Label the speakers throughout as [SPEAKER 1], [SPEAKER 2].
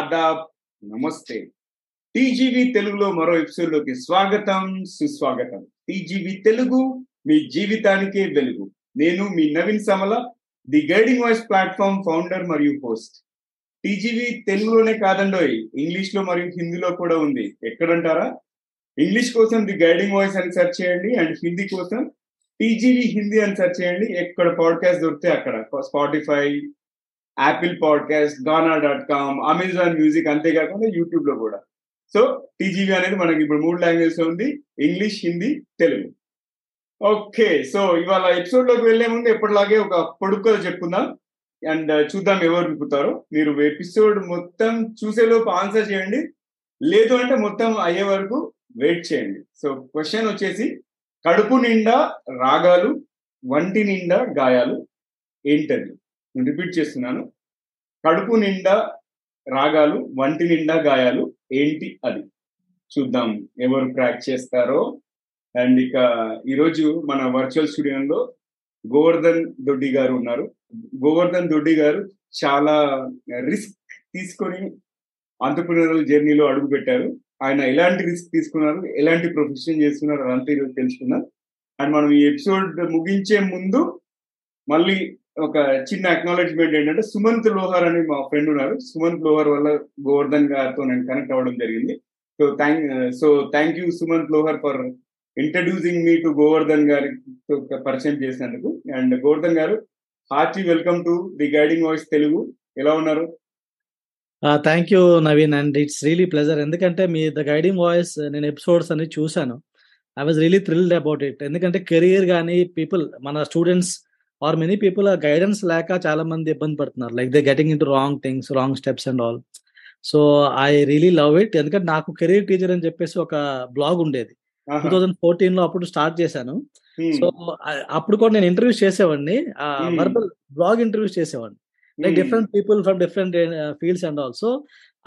[SPEAKER 1] ఆదాబ్ నమస్తే. టీజీవీ తెలుగులో మరో ఎపిసోడ్లోకి స్వాగతం సుస్వాగతం. టీజీవీ తెలుగు మీ జీవితానికే వెలుగు. నేను మీ Naveen Samala the guiding voice platform founder మరియు హోస్ట్. టీజీవీ తెలుగులోనే కాదండోయ్ ఇంగ్లీష్లో మరియు హిందీలో కూడా ఉంది. ఎక్కడంటారా? ఇంగ్లీష్ కోసం ది గైడింగ్ వాయిస్ అని సెర్చ్ చేయండి అండ్ హిందీ కోసం టీజీవీ హిందీ అని సెర్చ్ చేయండి. ఎక్కడ పాడ్కాస్ట్ దొరికితే అక్కడ. Spotify Apple podcast Gaana dot com Amazon music అంతేకాకుండా యూట్యూబ్లో కూడా. సో టీజీవీ అనేది మనకి ఇప్పుడు మూడు లాంగ్వేజ్లో ఉంది. English Hindi Telugu okay so ఇవాళ ఎపిసోడ్లోకి వెళ్ళే ముందు ఎప్పటిలాగే ఒక పొడుక్కలు చెప్పుకుందాం. అండ్ uh, చూద్దాం ఎవరు విప్పుతారో. మీరు ఎపిసోడ్ మొత్తం చూసేలోపు ఆన్సర్ చేయండి. లేదు అంటే మొత్తం అయ్యే వరకు వెయిట్ చేయండి. సో క్వశ్చన్ వచ్చేసి కడుపు నిండా రాగాలు వంటి నిండా గాయాలు ఏంటది? నేను రిపీట్ చేస్తున్నాను. కడుపు నిండా రాగాలు వంటి నిండా గాయాలు ఏంటి అది? చూద్దాం ఎవరు క్రాక్ చేస్తారో. అండ్ ఇక ఈరోజు మన వర్చువల్ స్టూడియోలో గోవర్ధన్ దొడ్డి గారు ఉన్నారు. గోవర్ధన్ దొడ్డి గారు చాలా రిస్క్ తీసుకొని ఆంటర్ప్రినరల్ జర్నీలో అడుగు పెట్టారు. ఆయన ఎలాంటి రిస్క్ తీసుకున్నారు? ఎలాంటి ప్రొఫెషన్ చేస్తున్నారు? అదంతా ఈరోజు తెలుసుకున్నారు అండ్ మనం ఈ ఎపిసోడ్ ముగించే ముందు మళ్ళీ ఒక చిన్న అక్నాలెడ్జ్మెంట్ ఏంటంటే సుమంత్ లోహర్ అని మా ఫ్రెండ్ ఉన్నారు. సుమంత్ లోహర్ వల్ల గోవర్ధన్ గారితో నేను కనెక్ట్ అవ్వడం జరిగింది. So thank so thank you Sumanth Lohar for introducing me to Govardhan gari పరిచయం చేసినందుకు. And Govardhan garu hearty welcome to the guiding voice Telugu. ఎలా ఉన్నారు?
[SPEAKER 2] Thank you Naveen. And it's really pleasure ఎందుకంటే మీ ద గైడింగ్ వాయిస్ నేను episodes అని చూశాను. I was really thrilled about it ఎందుకంటే కెరీర్ కానీ పీపుల్ మన students are many people guidance లేక చాలా మంది ఇబ్బంది పడుతున్నారు. Like they getting in to wrong things wrong steps and all so I really love it ఎందుకంటే నాకు కెరీర్ టీచర్ అని చెప్పేసి ఒక బ్లాగ్ ఉండేది. టూ థౌజండ్ ఫోర్టీన్లో అప్పుడు స్టార్ట్ చేశాను. సో అప్పుడు కూడా నేను ఇంటర్వ్యూస్ చేసేవాడిని. వర్బల్ బ్లాగ్ ఇంటర్వ్యూస్ చేసేవాడిని. Like different people from different fields and also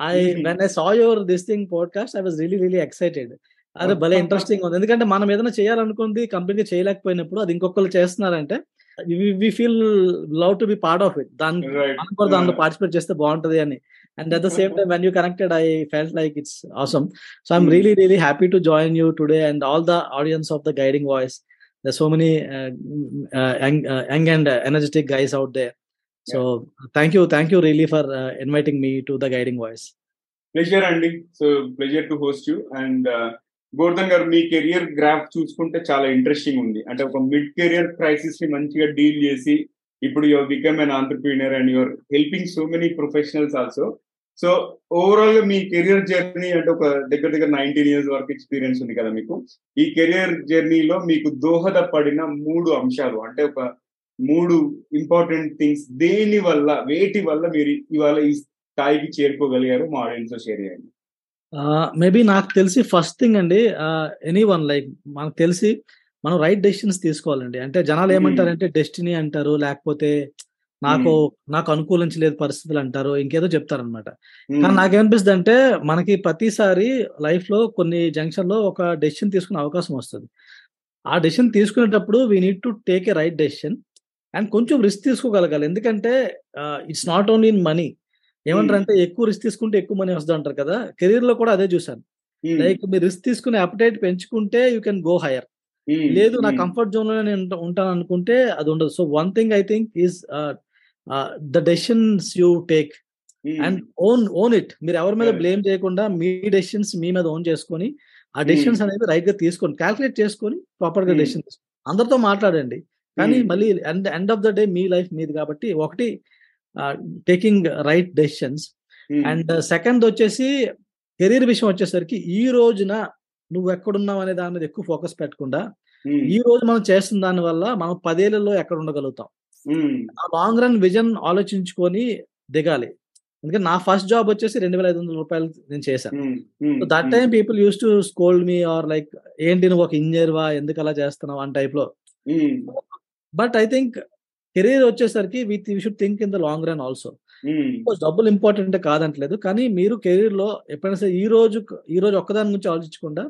[SPEAKER 2] I when I saw your this thing podcast I was really really excited అదే భలే ఇంట్రెస్టింగ్ ఉంది. ఎందుకంటే మనం ఏదైనా చేయాలనుకుంది కంపెనీ చేయలేకపోయినప్పుడు అది ఇంకొకరు చేస్తున్నారంటే we feel love to be part of it దాని మనం కూడా దాంట్లో పార్టిసిపేట్ చేస్తే బాగుంటది అని and at the same time when you connected I felt like it's awesome so I'm really really happy to join you today and all the audience of the guiding voice the so many young and energetic guys out there so thank you thank you really for inviting me to the guiding voice
[SPEAKER 1] pleasure అండి so pleasure to host you and Gordhan garu me career graph చూసుకుంటే చాలా interesting ఉంది. అంటే ఒక mid career క్రైసిస్ని మంచిగా deal చేసి ఇప్పుడు your become an entrepreneur and your helping so many professionals also so ఓవరాల్గా మీ కెరియర్ జర్నీ అంటే ఒక దగ్గర దగ్గర నైన్టీన్ ఇయర్స్ వరకు ఎక్స్పీరియన్స్ ఉంది కదా మీకు. ఈ కెరియర్ జర్నీలో మీకు దోహదపడిన మూడు అంశాలు అంటే ఒక మూడు ఇంపార్టెంట్ థింగ్స్ దేని వల్ల వేటి వల్ల మీరు ఇవాళ ఈ స్థాయికి చేరుకోగలిగారు మా ఆడియన్స్లో షేర్ చేయండి.
[SPEAKER 2] మేబీ నాకు తెలిసి ఫస్ట్ థింగ్ అండి ఎనీ వన్ లైక్ మనకు తెలిసి మనం రైట్ డెసిషన్స్ తీసుకోవాలండి. అంటే జనాలు ఏమంటారంటే డెస్టినీ అంటారు లేకపోతే నాకు నాకు అనుకూలించలేదు పరిస్థితులు అంటారు ఇంకేదో చెప్తారనమాట కానీ నాకేమనిపిస్తుంది అంటే మనకి ప్రతిసారి లైఫ్లో కొన్ని జంక్షన్లో ఒక డెసిషన్ తీసుకునే అవకాశం వస్తుంది. ఆ డెసిషన్ తీసుకునేటప్పుడు we need to take a right decision and కొంచెం రిస్క్ తీసుకోగలగాలి. ఎందుకంటే it's not only in money ఏమంటారు అంటే ఎక్కువ రిస్క్ తీసుకుంటే ఎక్కువ మనీ వస్తుంది అంటారు కదా. కెరీర్లో కూడా అదే చూసాను లైక్ మీరు రిస్క్ తీసుకునే అపటైట్ పెంచుకుంటే యూ కెన్ గో హైయర్. లేదు నా కంఫర్ట్ జోన్లో నేను ఉంటాను అనుకుంటే అది ఉండదు. So one thing I think is the decisions you take and own own it. మీరు ఎవరి మీద బ్లేమ్ చేయకుండా మీ డెసిషన్స్ మీ మీద ఓన్ చేసుకొని ఆ డెసిషన్స్ అనేది రైట్గా తీసుకోండి. క్యాల్కులేట్ చేసుకొని ప్రాపర్గా డెసిషన్ అందరితో మాట్లాడండి. కానీ మళ్ళీ end end of the day me life మీది కాబట్టి ఒకటి taking right decisions and second వచ్చేసి కెరీర్ విషయం వచ్చేసరికి ఈ రోజున నువ్వు ఎక్కడున్నావు అనే దాని మీద ఎక్కువ ఫోకస్ పెట్టకుండా ఈ రోజు మనం చేస్తున్న దాని వల్ల మనం పదేళ్ళలో ఎక్కడ ఉండగలుగుతాం? లాంగ్ రన్ విజన్ ఆలోచించుకొని దిగాలి. ఎందుకంటే నా ఫస్ట్ జాబ్ వచ్చేసి రెండు వేల ఐదు వందల రూపాయలు నేను చేశాను. So that time people use to scold me or like ఏంటి నువ్వు ఒక ఇంజనీర్ వా? ఎందుకు అలా చేస్తున్నావు? అని టైప్లో. బట్ ఐ థింక్ కెరీర్ వచ్చేసరికి with you should think in the long run also డబ్బులు ఇంపార్టెంట్ కాదంటలేదు కానీ మీరు కెరీర్లో ఎప్పుడైనా సరే ఈ రోజు ఈ రోజు ఒక్కదాని గురించి ఆలోచించకుండా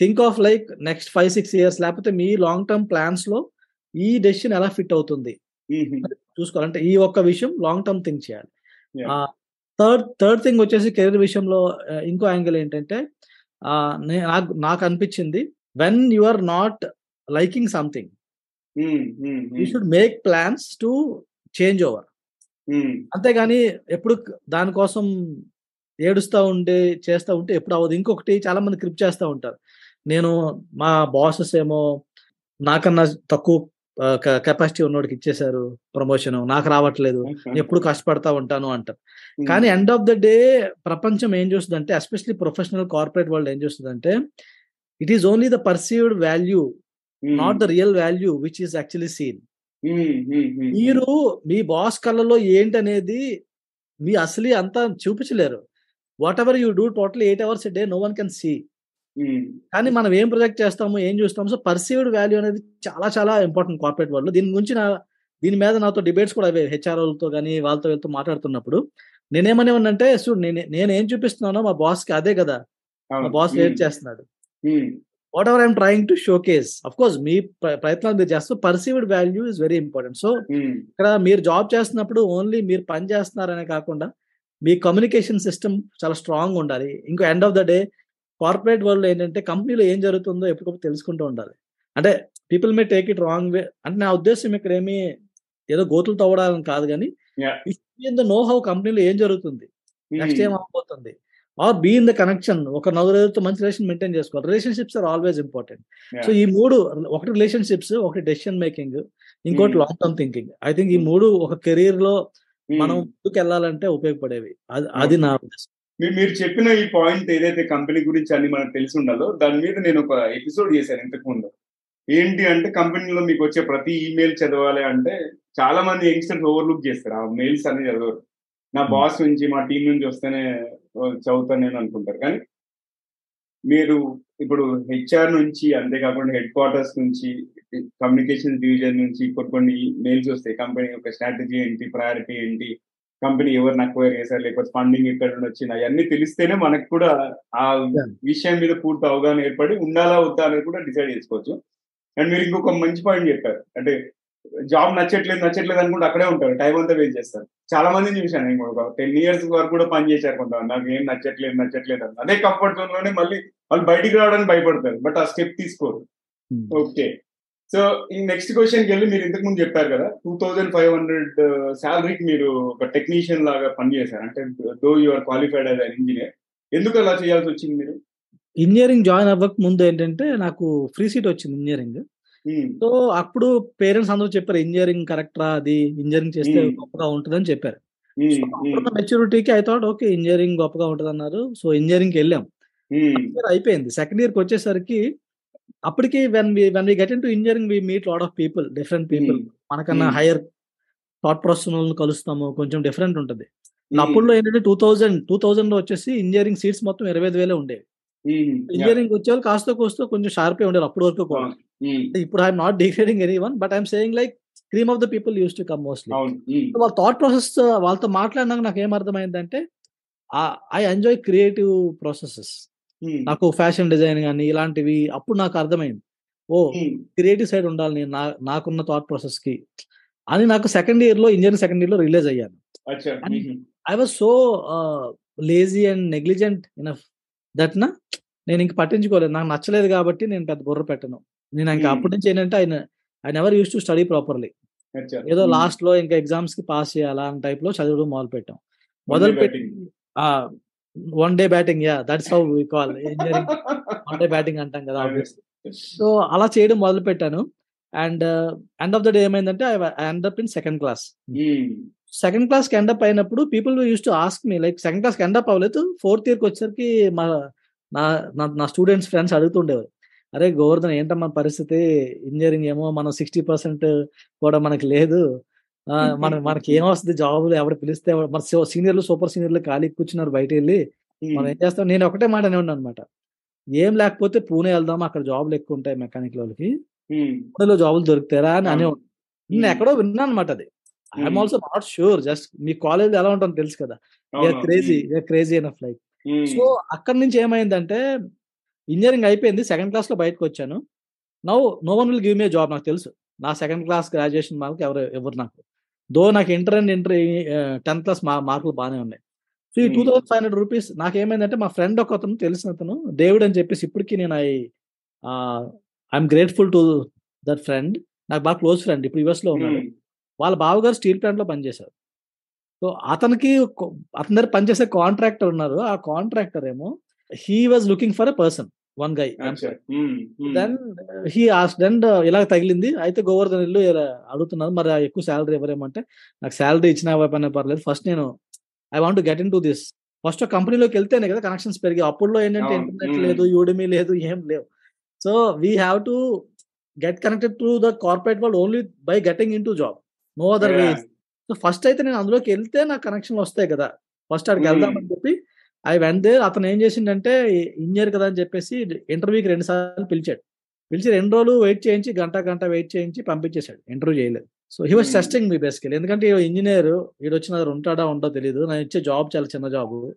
[SPEAKER 2] think of like next five six years లేకపోతే మీ లాంగ్ టర్మ్ ప్లాన్స్లో ఈ డెసిషన్ ఎలా ఫిట్ అవుతుంది? చూసుకోవాలంటే ఈ ఒక్క విషయం లాంగ్ టర్మ్ థింక్ చేయాలి. థర్డ్ థర్డ్ థింగ్ వచ్చేసి కెరీర్ విషయంలో ఇంకో యాంగిల్ ఏంటంటే నాకు నాకు అనిపించింది when you
[SPEAKER 1] are not
[SPEAKER 2] liking
[SPEAKER 1] something
[SPEAKER 2] you should make plans to change
[SPEAKER 1] over
[SPEAKER 2] అంతేగాని ఎప్పుడు దానికోసం ఏడుస్తూ ఉంటే చేస్తూ ఉంటే ఎప్పుడు అవ్వదు. ఇంకొకటి చాలా మంది క్రిప్ చేస్తూ ఉంటారు. నేను మా బాసెస్ ఏమో నాకన్నా తక్కువ కెపాసిటీ ఉన్నోడికి ఇచ్చేశారు ప్రమోషన్ నాకు రావట్లేదు. నేను ఎప్పుడు కష్టపడతా ఉంటాను అంటారు.
[SPEAKER 1] ఉమ్,
[SPEAKER 2] కానీ ఎండ్ ఆఫ్ ద డే ప్రపంచం ఏం చూస్తుందంటే ఎస్పెషలీ ప్రొఫెషనల్ కార్పొరేట్ వరల్డ్ ఏం చూస్తుందంటే it is
[SPEAKER 1] only
[SPEAKER 2] the perceived value not the real value which
[SPEAKER 1] is actually seen
[SPEAKER 2] మీరు మీ బాస్ కళ్ళలో ఏంటనేది మీ అసలు అంతా చూపించలేరు. Whatever you do total eight hours day no one can
[SPEAKER 1] see
[SPEAKER 2] కానీ మనం ఏం ప్రొజెక్ట్ చేస్తాము ఏం చూస్తాము సో పర్సీవ్డ్ వాల్యూ అనేది చాలా చాలా ఇంపార్టెంట్ కార్పొరేట్ వరల్డ్ దీని గురించి నా దీని మీద నాతో డిబేట్స్ కూడా అవే హెచ్ఆర్ వాళ్ళతో కానీ వాళ్ళతో వీళ్ళతో మాట్లాడుతున్నప్పుడు. నేనేమని అంటే చూడు నేను నేను ఏం చూపిస్తున్నానో మా బాస్కి అదే కదా. మా బాస్
[SPEAKER 1] ఉమ్,
[SPEAKER 2] వెయిట్ చేస్తున్నాడు?
[SPEAKER 1] ఉమ్,
[SPEAKER 2] whatever I'm trying to showcase of course మీ ప్ర- ప్రయత్నాలు మీరు చేస్తూ perceived value is very important
[SPEAKER 1] so
[SPEAKER 2] ఇక్కడ మీరు జాబ్ చేస్తున్నప్పుడు ఓన్లీ మీరు పని చేస్తున్నారనే కాకుండా మీ కమ్యూనికేషన్ సిస్టమ్ చాలా స్ట్రాంగ్ ఉండాలి. ఇంకో end of the day corporate world ఏంటంటే కంపెనీలో ఏం జరుగుతుందో ఎప్పటికప్పుడు తెలుసుకుంటూ ఉండాలి. అంటే people may take it wrong way అంటే నా ఉద్దేశం ఇక్కడ ఏమి ఏదో గోతులు తవ్వడాలని కాదు కానీ
[SPEAKER 1] Yeah.
[SPEAKER 2] In the know how కంపెనీలో ఏం జరుగుతుంది? నెక్స్ట్
[SPEAKER 1] ఉమ్,
[SPEAKER 2] ఏం అవబోతుంది or be in the connection. ఒక నలుగురితో మంచి రిలేషన్ మెయింటైన్ చేసుకోవాలి. Relationships are always
[SPEAKER 1] important.
[SPEAKER 2] So ఈ మూడు ఒకటి రిలేషన్షిప్స్ ఒకటి డెసిషన్ మేకింగ్ ఇంకోటి. Long term thinking. I think ఈ మూడు ఒక
[SPEAKER 1] కెరీర్లో.
[SPEAKER 2] మనం ముందుకు వెళ్ళాలంటే ఉపయోగపడేవి. అది అది నా ఉద్దేశం.
[SPEAKER 1] మీరు చెప్పిన ఈ పాయింట్ ఏదైతే కంపెనీ గురించి అన్ని మనకు తెలిసి ఉండాలో దాని మీద నేను ఒక ఎపిసోడ్ చేశాను ఇంతకు ముందు ఏంటి అంటే కంపెనీలో మీకు వచ్చే ప్రతి ఈమెయిల్ చదవాలి అంటే చాలా మంది యంగ్స్టర్స్ ఓవర్లుక్ చేస్తారు. ఆ మెయిల్స్ అన్ని చదవరు. నా. బాస్ నుంచి మా టీం నుంచి వస్తేనే చదువుతాను నేను అనుకుంటారు. కానీ మీరు ఇప్పుడు హెచ్ఆర్ నుంచి అంతేకాకుండా హెడ్ క్వార్టర్స్ నుంచి కమ్యూనికేషన్ డివిజన్ నుంచి కొన్ని కొన్ని మెయిల్స్ వస్తాయి. కంపెనీ యొక్క స్ట్రాటజీ ఏంటి ప్రయారిటీ ఏంటి కంపెనీ ఎవరిని అక్వైర్ చేశారు లేకపోతే ఫండింగ్ ఎక్కడ నుండి వచ్చింది అవన్నీ తెలిస్తేనే మనకు కూడా ఆ. విషయం మీద పూర్తి అవగాహన ఏర్పడి ఉండాలా వద్దా అనేది కూడా డిసైడ్ చేసుకోవచ్చు. అండ్ మీరు ఇంకొక మంచి పాయింట్ చెప్పారు. అంటే జాబ్ నచ్చట్లేదు నచ్చట్లేదు అనుకుంటే అక్కడే ఉంటారు. టైం అంతా వేస్ట్ చేస్తారు. చాలా మందిని చూశాను నేను కూడా టెన్ ఇయర్స్ వరకు కూడా పని చేశారు కొంతమంది. నాకు ఏం నచ్చట్లేదు నచ్చట్లేదు అని. అదే కంఫర్ట్ జోన్లోనే మళ్ళీ వాళ్ళు బయటికి రావడానికి భయపడతారు బట్ ఆ స్టెప్ తీసుకోరు. ఓకే సో ఈ నెక్స్ట్ క్వశ్చన్కి వెళ్ళి మీరు ఇంతకు ముందు చెప్పారు కదా టూ థౌజండ్ ఫైవ్ హండ్రెడ్ శాలరీకి మీరు ఒక టెక్నీషియన్ లాగా పనిచేశారు అంటే though you are qualified as an engineer ఎందుకు అలా చేయాల్సి వచ్చింది మీరు?
[SPEAKER 2] ఇంజనీరింగ్ జాయిన్ అవ్వక ముందు ఏంటంటే నాకు ఫ్రీ సీట్ వచ్చింది ఇంజనీరింగ్ సో అప్పుడు పేరెంట్స్ అందరూ చెప్పారు ఇంజనీరింగ్ కరెక్టా అది? ఇంజనీరింగ్ చేస్తే. గొప్పగా ఉంటుందని చెప్పారు. మెచ్యూరిటీకి ఐ థాట్ ఓకే ఇంజనీరింగ్ గొప్పగా ఉంటుంది అన్నారు సో ఇంజనీరింగ్కి వెళ్ళాం.
[SPEAKER 1] ఉమ్,
[SPEAKER 2] ఇయర్ అయిపోయింది. సెకండ్ ఇయర్కి వచ్చేసరికి అప్పటికి when we when we get into engineering we meet lot of people different
[SPEAKER 1] people
[SPEAKER 2] మనకన్నా. హైయర్ థాట్ ప్రాసెస్ కలుస్తాము. కొంచెం డిఫరెంట్ ఉంటుంది. అప్పుడులో ఏంటంటే టూ థౌజండ్ టూ థౌజండ్లో వచ్చేసి ఇంజనీరింగ్ సీట్స్ మొత్తం ఇరవై ఐదు వేలే ఉండేవి. ఇంజనీరింగ్ వచ్చే వాళ్ళు కాస్త కోస్తో కొంచెం షార్పే ఉండేది అప్పటి వరకు కూడా. ఇప్పుడు I'm not degrading anyone but I'm saying like cream of the people use to
[SPEAKER 1] come mostly
[SPEAKER 2] వాళ్ళ థాట్ ప్రాసెస్ వాళ్ళతో మాట్లాడినాక నాకు ఏం అర్థమైందంటే ఐ ఎంజాయ్ క్రియేటివ్ ప్రాసెసెస్ నాకు ఫ్యాషన్ డిజైన్ కానీ ఇలాంటివి అప్పుడు నాకు అర్థమైంది. ఓ క్రియేటివ్ సైడ్ ఉండాలి నేను నాకున్న థాట్ ప్రాసెస్కి అని నాకు సెకండ్ ఇయర్లో ఇంజనీరింగ్ సెకండ్ ఇయర్లో రిలీజ్ అయ్యాను. I was so lazy and negligent enough that నా నేను ఇంక పట్టించుకోలేదు. నాకు నచ్చలేదు కాబట్టి నేను పెద్ద బుర్ర పెట్టను. నేను ఇంకా. అప్పటి నుంచి ఏంటంటే ఆయన I never use to study
[SPEAKER 1] properly.
[SPEAKER 2] ఏదో లాస్ట్లో ఇంకా ఎగ్జామ్స్కి పాస్ చేయాలా అని టైప్లో చదవడం మొదలు పెట్టాం మొదలు పెట్టి. One day batting. Yeah that's how we call engineering. One day batting అంటాం కదా. సో అలా చేయడం మొదలు పెట్టాను and end of the day ఏమైందంటే I end up in
[SPEAKER 1] second
[SPEAKER 2] class second క్లాస్కి ఎండప్ అయినప్పుడు people use to ask me like second క్లాస్కి ఎండప్ అవ్వలేదు. ఫోర్త్ ఇయర్కి వచ్చేసరికి మా నా నా- నా స్టూడెంట్స్ ఫ్రెండ్స్ అడుగుతుండేవారు. అరే గోవర్ధన్ ఏంటమ్మా పరిస్థితి? ఇంజనీరింగ్ ఏమో మనం సిక్స్టీ పర్సెంట్ కూడా మనకి లేదు. మన మనకి ఏం వస్తుంది జాబులు ఎవరు పిలిస్తే మన సీనియర్లు సూపర్ సీనియర్లు ఖాళీ కూర్చున్నారు బయట వెళ్ళి మనం ఏం చేస్తాం? నేను ఒకటే మాట అనేవాడిని అనమాట. ఏం లేకపోతే పూణే వెళ్దాం అక్కడ జాబులు ఎక్కువ ఉంటాయి మెకానిక్ వాళ్ళకి పూణేలో జాబులు దొరుకుతారా అని. అనేవాడు నేను ఎక్కడో విన్నాను అనమాట అది.
[SPEAKER 1] I'm
[SPEAKER 2] also not sure just me college ఎలా ఉంటుందో తెలుసు కదా.
[SPEAKER 1] అవును,
[SPEAKER 2] crazy crazy enough
[SPEAKER 1] like
[SPEAKER 2] so అక్కడి నుంచి ఏమైందంటే ఇంజనీరింగ్ అయిపోయింది. సెకండ్ క్లాస్లో బయటకు వచ్చాను. No no one will give me job నాకు తెలుసు. నా సెకండ్ క్లాస్ గ్రాడ్యుయేషన్ మార్క్ ఎవరు ఎవరు నాకు. దో నాకు inter and inter tenth class మా మార్కులు బాగానే ఉన్నాయి. సో ఈ. Two thousand five hundred rupees నాకేమైందంటే మా ఫ్రెండ్ ఒక అతను తెలిసిన అతను డేవిడ్ అని చెప్పేసి ఇప్పటికి నేను I I'm grateful to that friend నాకు బాగా క్లోజ్ ఫ్రెండ్. ఇప్పుడు యుఎస్లో ఉన్నాడు. వాళ్ళ బావగారు స్టీల్ ప్లాంట్లో పనిచేశారు. సో అతనికి అతని దగ్గర పనిచేసే కాంట్రాక్టర్ ఉన్నారు. ఆ కాంట్రాక్టర్ ఏమో he was looking for
[SPEAKER 1] a person one
[SPEAKER 2] guy then he then ఇలా తగిలింది. అయితే గోవర్ధన్ ఇల్లు ఇలా అడుగుతున్నారు మరి ఎక్కువ శాలరీ ఎవరేమంటే నాకు శాలరీ ఇచ్చినా ఇవ్వకపోయినా పర్లేదు. ఫస్ట్ నేను I want get into this first కంపెనీలోకి వెళ్తేనే కదా కనెక్షన్స్ పెరిగి అప్పుడులో ఏంటంటే. Internet
[SPEAKER 1] Hmm.
[SPEAKER 2] లేదు యూడిమి లేదు ఏం లేవు. So we have to get connected to the corporate world only by getting into job no other way
[SPEAKER 1] Yeah.
[SPEAKER 2] So first అయితే నేను అందులోకి వెళ్తే నాకు కనెక్షన్ వస్తాయి కదా. ఫస్ట్ అక్కడికి
[SPEAKER 1] Hmm.
[SPEAKER 2] వెళ్దామని చెప్పి ఐ వెంట్ అతను ఏం చేసిండంటే ఇంజనీర్ కదా అని చెప్పేసి ఇంటర్వ్యూకి రెండు సార్లు పిలిచాడు. పిలిచి రెండు రోజులు వెయిట్ చేయించి గంట గంట వెయిట్ చేయించి పంపించేశాడు. ఇంటర్వ్యూ చేయలేదు. So he
[SPEAKER 1] was.
[SPEAKER 2] Testing me basically ఎందుకంటే ఇంజనీర్ వీడు వచ్చిన ఉంటాడా ఉండో తెలియదు నేను ఇచ్చే జాబ్ చాలా చిన్న job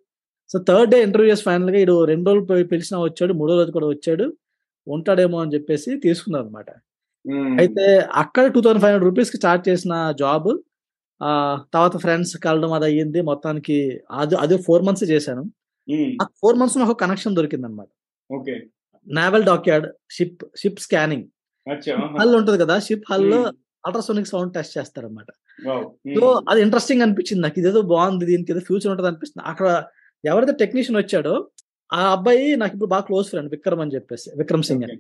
[SPEAKER 2] so third day interviews ఫైనల్గా వీడు రెండు రోజులు పిలిచినా వచ్చాడు. మూడో రోజు కూడా వచ్చాడు. ఉంటాడేమో అని చెప్పేసి తీసుకున్నారు అనమాట అయితే అక్కడ టూ థౌసండ్ ఫైవ్ హండ్రెడ్ రూపీస్కి స్టార్ట్ చేసిన జాబ్ ఆ తర్వాత ఫ్రెండ్స్ కలవడం అది అయ్యింది. మొత్తానికి అది అది ఫోర్ మంత్స్ చేశాను.
[SPEAKER 1] ఉమ్,
[SPEAKER 2] ఆ ఫోర్ మంత్స్ నాకు కనెక్షన్ దొరికింది అనమాట naval dockyard ship
[SPEAKER 1] ship scanning.
[SPEAKER 2] Hull ఉంటుంది కదా షిప్
[SPEAKER 1] హల్లో
[SPEAKER 2] ultrasonic sound test.
[SPEAKER 1] Um,
[SPEAKER 2] so అది ఇంట్రెస్టింగ్ అనిపించింది నాకు. ఇదేదో బాగుంది దీనికి ఏదో ఫ్యూచర్ ఉంటుంది అనిపిస్తుంది. అక్కడ ఎవరైతే టెక్నీషియన్ వచ్చాడో ఆ అబ్బాయి నాకు ఇప్పుడు బాగా క్లోజ్ ఫ్రెండ్ విక్రమ్ అని చెప్పేసి విక్రమ్ సింగ్ అని.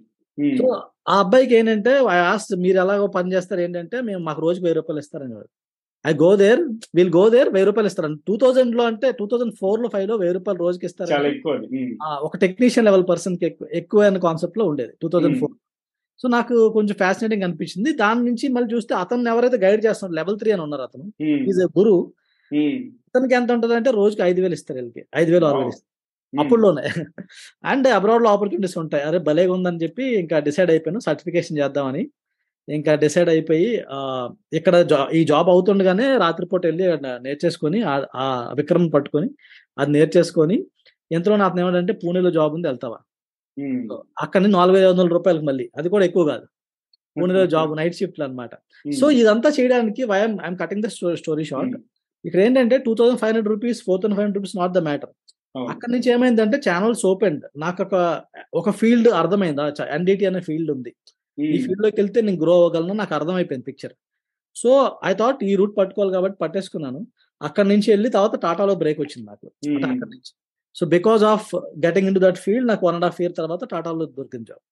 [SPEAKER 2] సో ఆ అబ్బాయికి ఏంటంటే ఆస్ట్ మీరు ఎలాగో పని చేస్తారు ఏంటంటే మేము మాకు రోజుకి వెయ్యి రూపాయలు ఇస్తారని I go there we'll go there వెయ్యి రూపాయలు ఇస్తారు. టూ థౌసండ్లో అంటే టూ థౌసండ్ ఫోర్లో ఫైవ్లో వెయ్యి రూపాయలు రోజుకి ఇస్తారు ఒక టెక్నీషియన్ లెవెల్ పర్సన్కి ఎక్కువ అనే కాన్సెప్ట్లో ఉండేది టూ థౌసండ్ ఫోర్. సో నాకు కొంచెం ఫ్యాసినేటింగ్ అనిపించింది. దాని నుంచి మళ్ళీ చూస్తే అతను ఎవరైతే గైడ్ చేస్తున్నాడు లెవెల్ త్రీ అని ఉన్నారు అతను ఈజ్ ఎ గురు. అతనికి ఎంత ఉంటుంది అంటే రోజుకి ఐదు వేలు ఇస్తారు వీళ్ళకి. ఐదు వేలు ఆరు వేలు ఇస్తారు. అప్పుడులోనే. అండ్ అబ్రాడ్లో ఆపర్చునిటీస్ ఉంటాయి. అరే భలేగా ఉందని చెప్పి ఇంకా డిసైడ్ అయిపోయాను. సర్టిఫికేషన్ చేద్దామని. ఇంకా డిసైడ్ అయిపోయి ఇక్కడ ఈ జాబ్ అవుతుండగానే రాత్రిపూట వెళ్ళి నేర్చేసుకొని ఆ- విక్రమ్ పట్టుకొని అది నేర్చేసుకొని ఎంతలో అతను ఏమంటే పూణేలో జాబ్ ఉంది వెళ్తావా? అక్కడ నుంచి నాలుగు ఐదు వందల రూపాయలకు మళ్ళీ. అది కూడా ఎక్కువ కాదు. పూణేలో జాబ్ నైట్ షిఫ్ట్ అనమాట సో ఇదంతా చేయడానికి why am I'm cutting the story short. ఇక్కడ ఏంటంటే two thousand five hundred rupees four thousand five hundred rupees not the
[SPEAKER 1] matter.
[SPEAKER 2] అక్కడ నుంచి ఏమైందంటే ఛానల్స్ ఓపెన్ నాకు ఒక ఒక ఫీల్డ్ అర్థమైందా. ఎన్డిటి అనే ఫీల్డ్ ఉంది. ఈ ఫీల్డ్లోకి వెళ్తే నేను గ్రో అవ్వగలను నాకు అర్థమైపోయింది పిక్చర్ సో ఐ థాట్ ఈ రూట్ పట్టుకోవాలి కాబట్టి పట్టేసుకున్నాను. అక్కడ నుంచి వెళ్ళి తర్వాత టాటాలో బ్రేక్ వచ్చింది నాకు. అక్కడ నుంచి. So because of getting into that field నాకు వన్ అండ్ హాఫ్ ఇయర్ తర్వాత టాటాలో దొరికింది job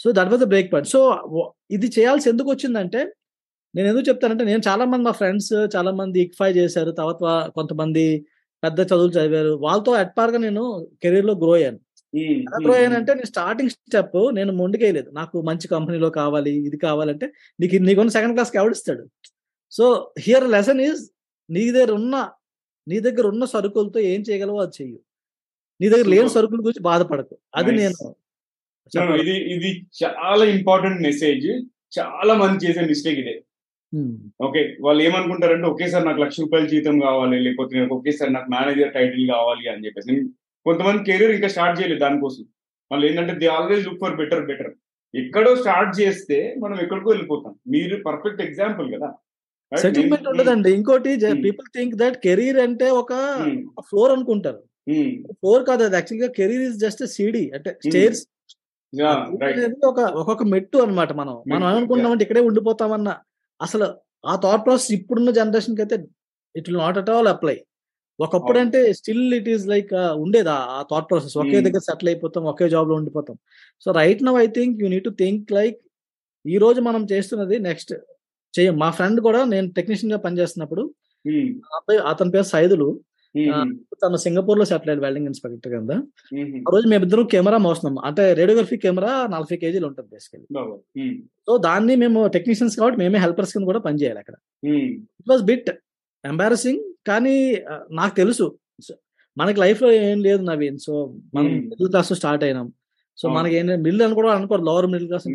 [SPEAKER 2] so that was the break point so ఇది చేయాల్సి ఎందుకు వచ్చిందంటే నేను ఎందుకు చెప్తానంటే నేను చాలా మంది మా ఫ్రెండ్స్ చాలా మంది ఇక్ఫై చేశారు. తర్వాత కొంతమంది పెద్ద చదువులు చదివారు వాళ్ళతో అట్పార్గా నేను కెరీర్లో గ్రో అయ్యాను గ్రో అయ్యానంటే నేను స్టార్టింగ్ స్టెప్ నేను మొండికేయలేదు నాకు మంచి కంపెనీలో కావాలి ఇది కావాలంటే నీకు నీకున్న సెకండ్ క్లాస్కి ఎవడిస్తాడు సో హియర్ లెసన్ ఈజ్ నీ దగ్గర ఉన్న నీ దగ్గర ఉన్న సరుకులతో ఏం చేయగలవో అది చెయ్యు నీ దగ్గర లేని. సరుకుల గురించి బాధపడకు అది. నేను.
[SPEAKER 1] ఇది ఇది చాలా ఇంపార్టెంట్ మెసేజ్ చాలా మంది చేసే మిస్టేక్ ఇదే. ఓకే వాళ్ళు ఏమనుకుంటారంటే ఒకేసారి నాకు లక్ష రూపాయల జీతం కావాలి లేకపోతే నాకు ఒకేసారి నాకు మేనేజర్ టైటిల్ కావాలి అని చెప్పేసి. నేను- కొంతమంది కెరీర్ ఇంకా స్టార్ట్ చేయలేదు దానికోసం. వాళ్ళు ఏంటంటే they always look for better better. ఎక్కడో స్టార్ట్ చేస్తే మనం ఎక్కడికో వెళ్ళిపోతాం. మీరు పర్ఫెక్ట్ ఎగ్జాంపుల్ కదా?
[SPEAKER 2] సెటిల్మెంట్
[SPEAKER 1] నేను-
[SPEAKER 2] ఉండదండి. ఇంకోటి
[SPEAKER 1] Hmm.
[SPEAKER 2] People think that career అంటే ఒక
[SPEAKER 1] Hmm.
[SPEAKER 2] ఫ్లోర్ అనుకుంటారు.
[SPEAKER 1] Hmm.
[SPEAKER 2] ఫ్లోర్ కాదు అది. యాక్చువల్గా కెరీర్ ఇస్ జస్ట్ సీడీ అంటే స్టేర్స్ ఒక ఒక్కొక్క మెట్టు అన్నమాట మనం. మనం
[SPEAKER 1] మెట్టు,
[SPEAKER 2] ఏమనుకుంటామంటే ఇక్కడే ఉండిపోతామన్న అసలు ఆ థాట్ ప్రాసెస్ ఇప్పుడున్న జనరేషన్కి అయితే it will not at all apply ఒకప్పుడు. అంటే స్టిల్ ఇట్ ఈస్ లైక్ ఉండేది ఆ- థాట్ ప్రాసెస్ ఒకే. దగ్గర సెటిల్ అయిపోతాం ఒకే జాబ్లో ఉండిపోతాం. So right now I think you need to think like ఈ రోజు మనం చేస్తున్నది నెక్స్ట్ చేయం. మా ఫ్రెండ్ కూడా నేను టెక్నీషియన్గా పనిచేస్తున్నప్పుడు అబ్బాయి- అతని పేరు సైదులు. తను సింగపూర్లో సెటిల్ అయ్యాడు వెల్డింగ్ ఇన్స్పెక్టర్ కింద. ఆ రోజు మేమిద్దరం కెమెరా మోస్తున్నాం అంటే రేడియోగ్రఫీ కెమెరా నలభై కేజీలు ఉంటుంది బేసికలీ. సో దాన్ని మేము టెక్నీషియన్స్ కాబట్టి మేమే హెల్పర్స్ కింద కూడా పనిచేయాలి అక్కడ. ఇట్ వాస్ బిట్ ఎంబారసింగ్ కానీ నాకు తెలుసు మనకి లైఫ్లో ఏం లేదు నవీన్ సో మనం. మిడిల్ క్లాస్ స్టార్ట్ అయినాం సో. మనకి ఏంటంటే మిడిల్ అని కూడా అనుకోరు లోవర్ మిడిల్ క్లాస్.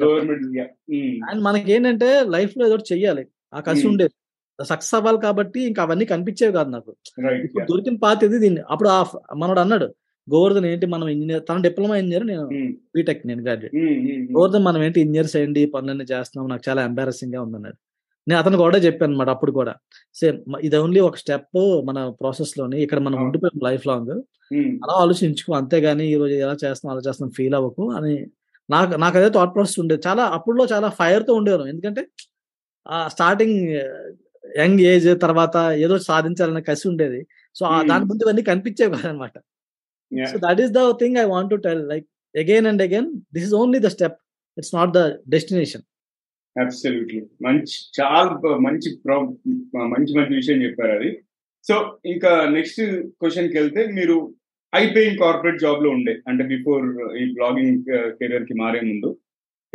[SPEAKER 2] అండ్ మనకి ఏంటంటే లైఫ్లో ఏదో చెయ్యాలి ఆ కసి. ఉండేది సక్సెస్ అవ్వాలి కాబట్టి ఇంకా అవన్నీ కనిపించేవి కాదు నాకు. ఇప్పుడు. దొరికిన పాత ఇది దీన్ని అప్పుడు ఆ మనోడు అన్నాడు గోవర్ధన్ ఏంటి మనం ఇంజనీర్ తన డిప్లొమా ఇంజనీర్ నేను
[SPEAKER 1] Hmm.
[SPEAKER 2] బీటెక్ నేను graduate
[SPEAKER 1] Hmm. Hmm. Hmm.
[SPEAKER 2] Govardhan మనం ఏంటి ఇంజనీర్స్ అయ్యండి ఈ పనులన్నీ చేస్తున్నాం నాకు చాలా ఎంబారసింగ్గా ఉందన్నాడు నేను అతను కూడా చెప్పాను అనమాట అప్పుడు కూడా సేమ్ ఇది ఓన్లీ ఒక స్టెప్ మన ప్రాసెస్లోని ఇక్కడ మనం. ఉండిపోయాం లైఫ్ లాంగ్ అలా ఆలోచించుకో అంతేగాని ఈ రోజు ఎలా చేస్తాం అలా చేస్తాం ఫీల్ అవ్వకు అని నాకు నాకు అదే థాట్ ప్రాసెస్ ఉండేది చాలా అప్పుడులో చాలా ఫైర్తో ఉండేవారు ఎందుకంటే ఆ స్టార్టింగ్ యంగ్ ఏజ్ తర్వాత ఏదో సాధించాలనే కసి ఉండేది. సో. దాని ముందు ఇవన్నీ కనిపించేవి కాదనమాట. So that is the thing I want to tell like again and again this is only the step it's not the destination
[SPEAKER 1] absolutely మంచి చాలా మంచి మంచి మంచి విషయం చెప్పారు అది. సో ఇంకా నెక్స్ట్ క్వశ్చన్కి వెళ్తే మీరు హై పేయింగ్ కార్పొరేట్ జాబ్లో ఉండే అంటే బిఫోర్ ఈ బ్లాగింగ్ కెరియర్కి మారే ముందు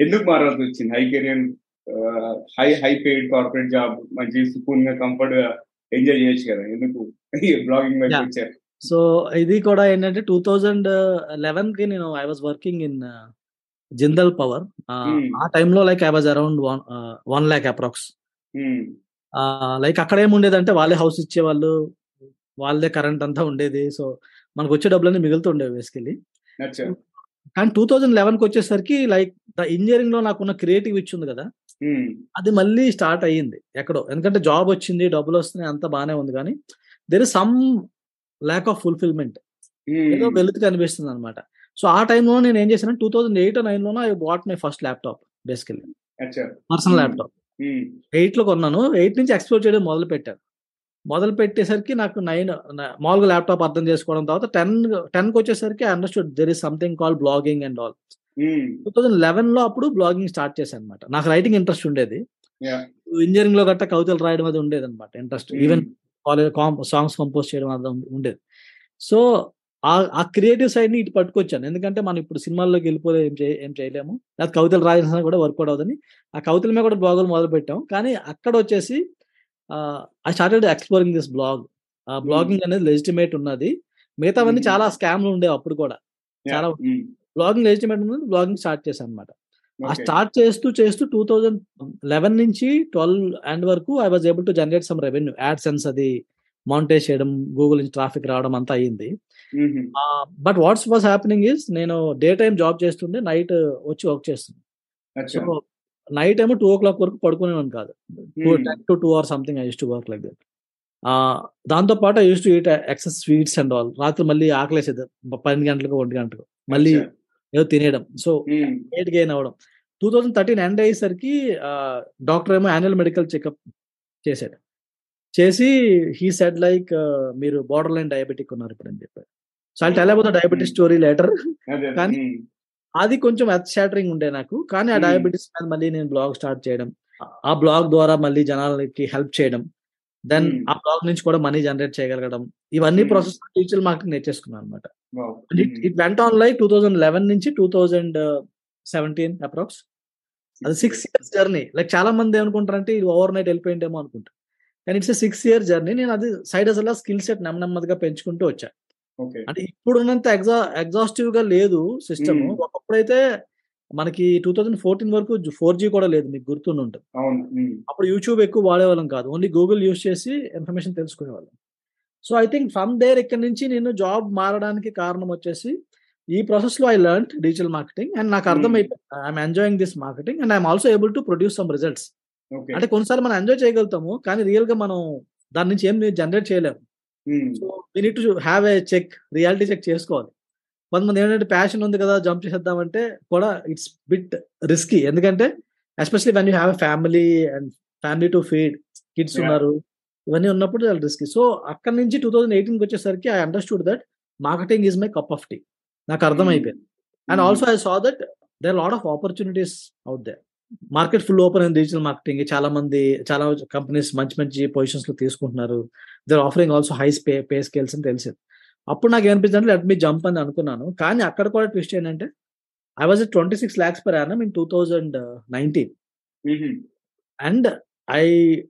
[SPEAKER 1] ఎందుకు మారాల్సి వచ్చింది? High career high high paid corporate job మంచి సుకూన్గా కంఫర్ట్గా ఎంజాయ్ చేయొచ్చు కదా. ఎందుకు? బ్లాగింగ్ వైపు
[SPEAKER 2] Yeah.
[SPEAKER 1] వచ్చారు.
[SPEAKER 2] సో ఇది కూడా ఏంటంటే టూ థౌజండ్ లెవెన్కి నేను I was working in Jindal
[SPEAKER 1] power.
[SPEAKER 2] ఆ టైంలో like I was around one one lakh
[SPEAKER 1] approx.
[SPEAKER 2] Like అక్కడ ఏముండేదంటే వాళ్ళే హౌస్ ఇచ్చేవాళ్ళు వాళ్ళదే కరెంట్ అంతా ఉండేది. సో మనకు వచ్చే డబ్బులన్నీ మిగులుతుండేవి బేసికలీ
[SPEAKER 1] అచ్చా
[SPEAKER 2] కానీ టూ థౌజండ్ లెవెన్కి వచ్చేసరికి లైక్ ద ఇంజనీరింగ్లో నాకున్న క్రియేటివ్ ఇచ్చి ఉంది కదా. అది మళ్ళీ స్టార్ట్ అయ్యింది ఎక్కడో. ఎందుకంటే జాబ్ వచ్చింది డబ్బులు వస్తున్నాయి అంతా బాగానే ఉంది కానీ there is some lack of fulfilment ఏదో వెలుతు కనిపిస్తుంది అనమాట సో ఆ టైంలో నేను ఏం చేశాను టూ థౌజండ్ ఎయిట్ నైన్ లోనో I bought
[SPEAKER 1] my
[SPEAKER 2] first
[SPEAKER 1] laptop
[SPEAKER 2] basically
[SPEAKER 1] personal.
[SPEAKER 2] Laptop. ఎయిట్లో కొన్నాను. ఎయిట్ నుంచి ఎక్స్ప్లోర్ చేయడం మొదలు పెట్టాను మొదలు పెట్టేసరికి నాకు నైన్ మామూలుగా ల్యాప్టాప్ అర్థం చేసుకోవడం తర్వాత టెన్ టెన్కి వచ్చేసరికి understood there is something call blogging
[SPEAKER 1] and
[SPEAKER 2] all two thousand లెవెన్లో అప్పుడు బ్లాగింగ్ స్టార్ట్ చేశాను అనమాట నాకు రైటింగ్ ఇంట్రెస్ట్ ఉండేది. ఇంజనీరింగ్లో గట్ట కవితలు రాయడం అది ఉండేది అనమాట interest
[SPEAKER 1] Hmm.
[SPEAKER 2] Even college songs compose చేయడం అది ఉండేది. సో ఆ క్రియేటివ్ సైడ్ని ఇటు పట్టుకొచ్చాను. ఎందుకంటే మనం ఇప్పుడు సినిమాల్లోకి వెళ్ళిపోతే ఏం చేయ ఏం చేయలేము. లేదా కవితలు రాయాల్సిన కూడా వర్కౌట్ అవుతుంది. ఆ కవితల మీద కూడా బ్లాగులు మొదలు పెట్టాం కానీ అక్కడ వచ్చేసి I started exploring this blog ఆ బ్లాగింగ్ అనేది లెజిటిమేట్ ఉన్నది. మిగతావన్నీ
[SPEAKER 1] Hmm.
[SPEAKER 2] చాలా స్కామ్లు ఉండేవి అప్పుడు కూడా. చాలా
[SPEAKER 1] ఉమ్,
[SPEAKER 2] బ్లాగింగ్ లెజిటిమేట్ ఉన్నది బ్లాగింగ్ స్టార్ట్ చేశాను అనమాట ఆ. స్టార్ట్ చేస్తూ చేస్తూ టూ థౌజండ్ లెవెన్ నుంచి ట్వెల్వ్ అండ్ వరకు I was able to generate some revenue AdSense అది మౌంటేజ్ చేయడం గూగుల్ నుంచి ట్రాఫిక్ రావడం అంతా అయ్యింది but what's was happening is నేను డే టైం జాబ్ చేస్తుండే నైట్ వచ్చి వర్క్ చేస్తుంది సో నైట్ ఏమో టూ ఓ క్లాక్ వరకు పడుకునేవాను కాదు. Ten to two or something I use to work like that దాంతో పాటు I use to eat excess sweets and all రాత్రి మళ్ళీ ఆకలేసేది పన్నెండు గంటలకు ఒంటి గంటకు మళ్ళీ. ఏదో తినేయడం. సో వెయిట్ గెయిన్ అవ్వడం. టూ థౌజండ్ థర్టీన్ ఎండ్ అయ్యేసరికి డాక్టర్ ఏమో యాన్యువల్ మెడికల్ చెకప్ చేశాడు. చేసి హీ సెడ్ లైక్ మీరు బార్డర్ లైన్ డయాబెటిక్ ఉన్నారు ఇప్పుడు అని చెప్పారు so I tell about diabetes story
[SPEAKER 1] later
[SPEAKER 2] కానీ అది కొంచెం ఎర్త్ షాటరింగ్ ఉండే నాకు. కానీ ఆ. డయాబెటిస్ మీద మళ్ళీ నేను బ్లాగ్ స్టార్ట్ చేయడం. ఆ బ్లాగ్ ద్వారా మళ్ళీ జనాలకి హెల్ప్ చేయడం. దెన్. ఆ బ్లాగ్ నుంచి కూడా మనీ జనరేట్ చేయగలగడం. ఇవన్నీ. ప్రాసెస్ డిజిటల్ మార్కెటింగ్ నేర్చేసుకున్నాను అనమాట it went on like two thousand eleven నుంచి టూ థౌజండ్ సెవెంటీన్ అప్రాక్స్. అది సిక్స్ ఇయర్స్ జర్నీ లైక్ చాలా మంది ఏమనుకుంటారంటే ఇది ఓవర్ నైట్ వెళ్ళిపోయిందేమో అనుకుంటారు కానీ ఇట్స్ సిక్స్ ఇయర్ జర్నీ నేను అది సైడ్ అసలు స్కిల్ సెట్ నెమ్మదిగా పెంచుకుంటూ వచ్చా. అంటే ఇప్పుడున్నంత ఎగ్జా ఎగ్జాస్టివ్గా లేదు సిస్టమ్. ఒకప్పుడైతే మనకి టూ థౌజండ్ ఫోర్టీన్ వరకు ఫోర్ జీ కూడా లేదు మీకు గుర్తుండి ఉంటుంది అప్పుడు యూట్యూబ్ ఎక్కువ వాడేవాళ్ళం కాదు. ఓన్లీ గూగుల్ యూస్ చేసి information తెలుసుకునేవాళ్ళం. So I think from there ఇక్కడ నుంచి నేను జాబ్ మారడానికి కారణం వచ్చేసి ఈ ప్రాసెస్లో I learn digital marketing and నాకు అర్థం. అయిపోయింది I'm enjoying this marketing and I'm also able to produce some
[SPEAKER 1] results
[SPEAKER 2] అంటే కొన్నిసార్లు మనం ఎంజాయ్ చేయగలుగుతాము కానీ రియల్గా మనం దాని నుంచి ఏం జనరేట్ చేయలేము. So we need to have a check reality check చేసుకోవాలి. కొంతమంది ఏంటంటే ప్యాషన్ ఉంది కదా జంప్ చేసేద్దామంటే కూడా ఇట్స్ బిట్ రిస్కీ ఎందుకంటే especially when you have family and family to feed
[SPEAKER 1] kids.
[SPEAKER 2] ఉన్నారు ఇవన్నీ ఉన్నప్పుడు చాలా రిస్కీ సో అక్కడ నుంచి టూ థౌజండ్ ఎయిటీన్కి వచ్చేసరికి I understood that marketing is my cup of tea నాకు అర్థమైపోయింది
[SPEAKER 1] and
[SPEAKER 2] also I saw that there lot of opportunities out the market full open అయింది డిజిటల్ మార్కెటింగ్ చాలా మంది చాలా కంపెనీస్ మంచి మంచి పొజిషన్స్లో తీసుకుంటున్నారు. They're offering also high pay pay scales అని తెలిసింది. అప్పుడు నాకు ఏమనిపించింది అంటే లెట్ మీ జంప్ అని అనుకున్నాను. కానీ అక్కడ కూడా ట్విస్ట్ ఏంటంటే I was twenty six lakhs per annum in two thousand
[SPEAKER 1] nineteen
[SPEAKER 2] and I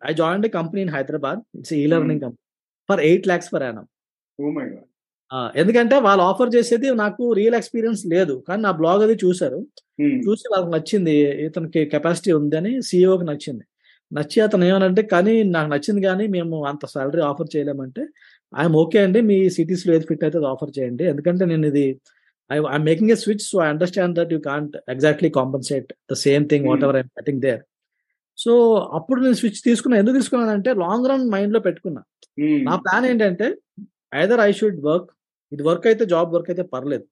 [SPEAKER 2] I join company in Hyderabad it's e learning company for eight lakhs per annum
[SPEAKER 1] oh my God.
[SPEAKER 2] ఎందుకంటే వాళ్ళు offer చేసేది నాకు real experience లేదు. కానీ నా blog అది చూశారు.
[SPEAKER 1] ఉమ్,
[SPEAKER 2] చూసి వాళ్ళకి నచ్చింది. ఇతనికి కెపాసిటీ ఉంది అని సీఈఓకి నచ్చింది. నచ్చి అతను ఏమనంటే కానీ నాకు నచ్చింది కానీ మేము అంత సాలరీ ఆఫర్ చేయలేమంటే ఐఎమ్ ఓకే అండి. మీ సిటీస్లో ఏది ఫిట్ అయితే అది ఆఫర్ చేయండి. ఎందుకంటే నేను ఇది I I'm making a switch so I understand that you can't exactly compensate the same thing whatever I'm getting there. So అప్పుడు నేను స్విచ్ తీసుకున్నా. ఎందుకు తీసుకున్నానంటే లాంగ్ రన్ మైండ్లో పెట్టుకున్నా.
[SPEAKER 1] ఉమ్,
[SPEAKER 2] నా ప్లాన్ ఏంటంటే ఐదర్ ఐ షుడ్ వర్క్. ఇది వర్క్ అయితే జాబ్ వర్క్ అయితే పర్లేదు.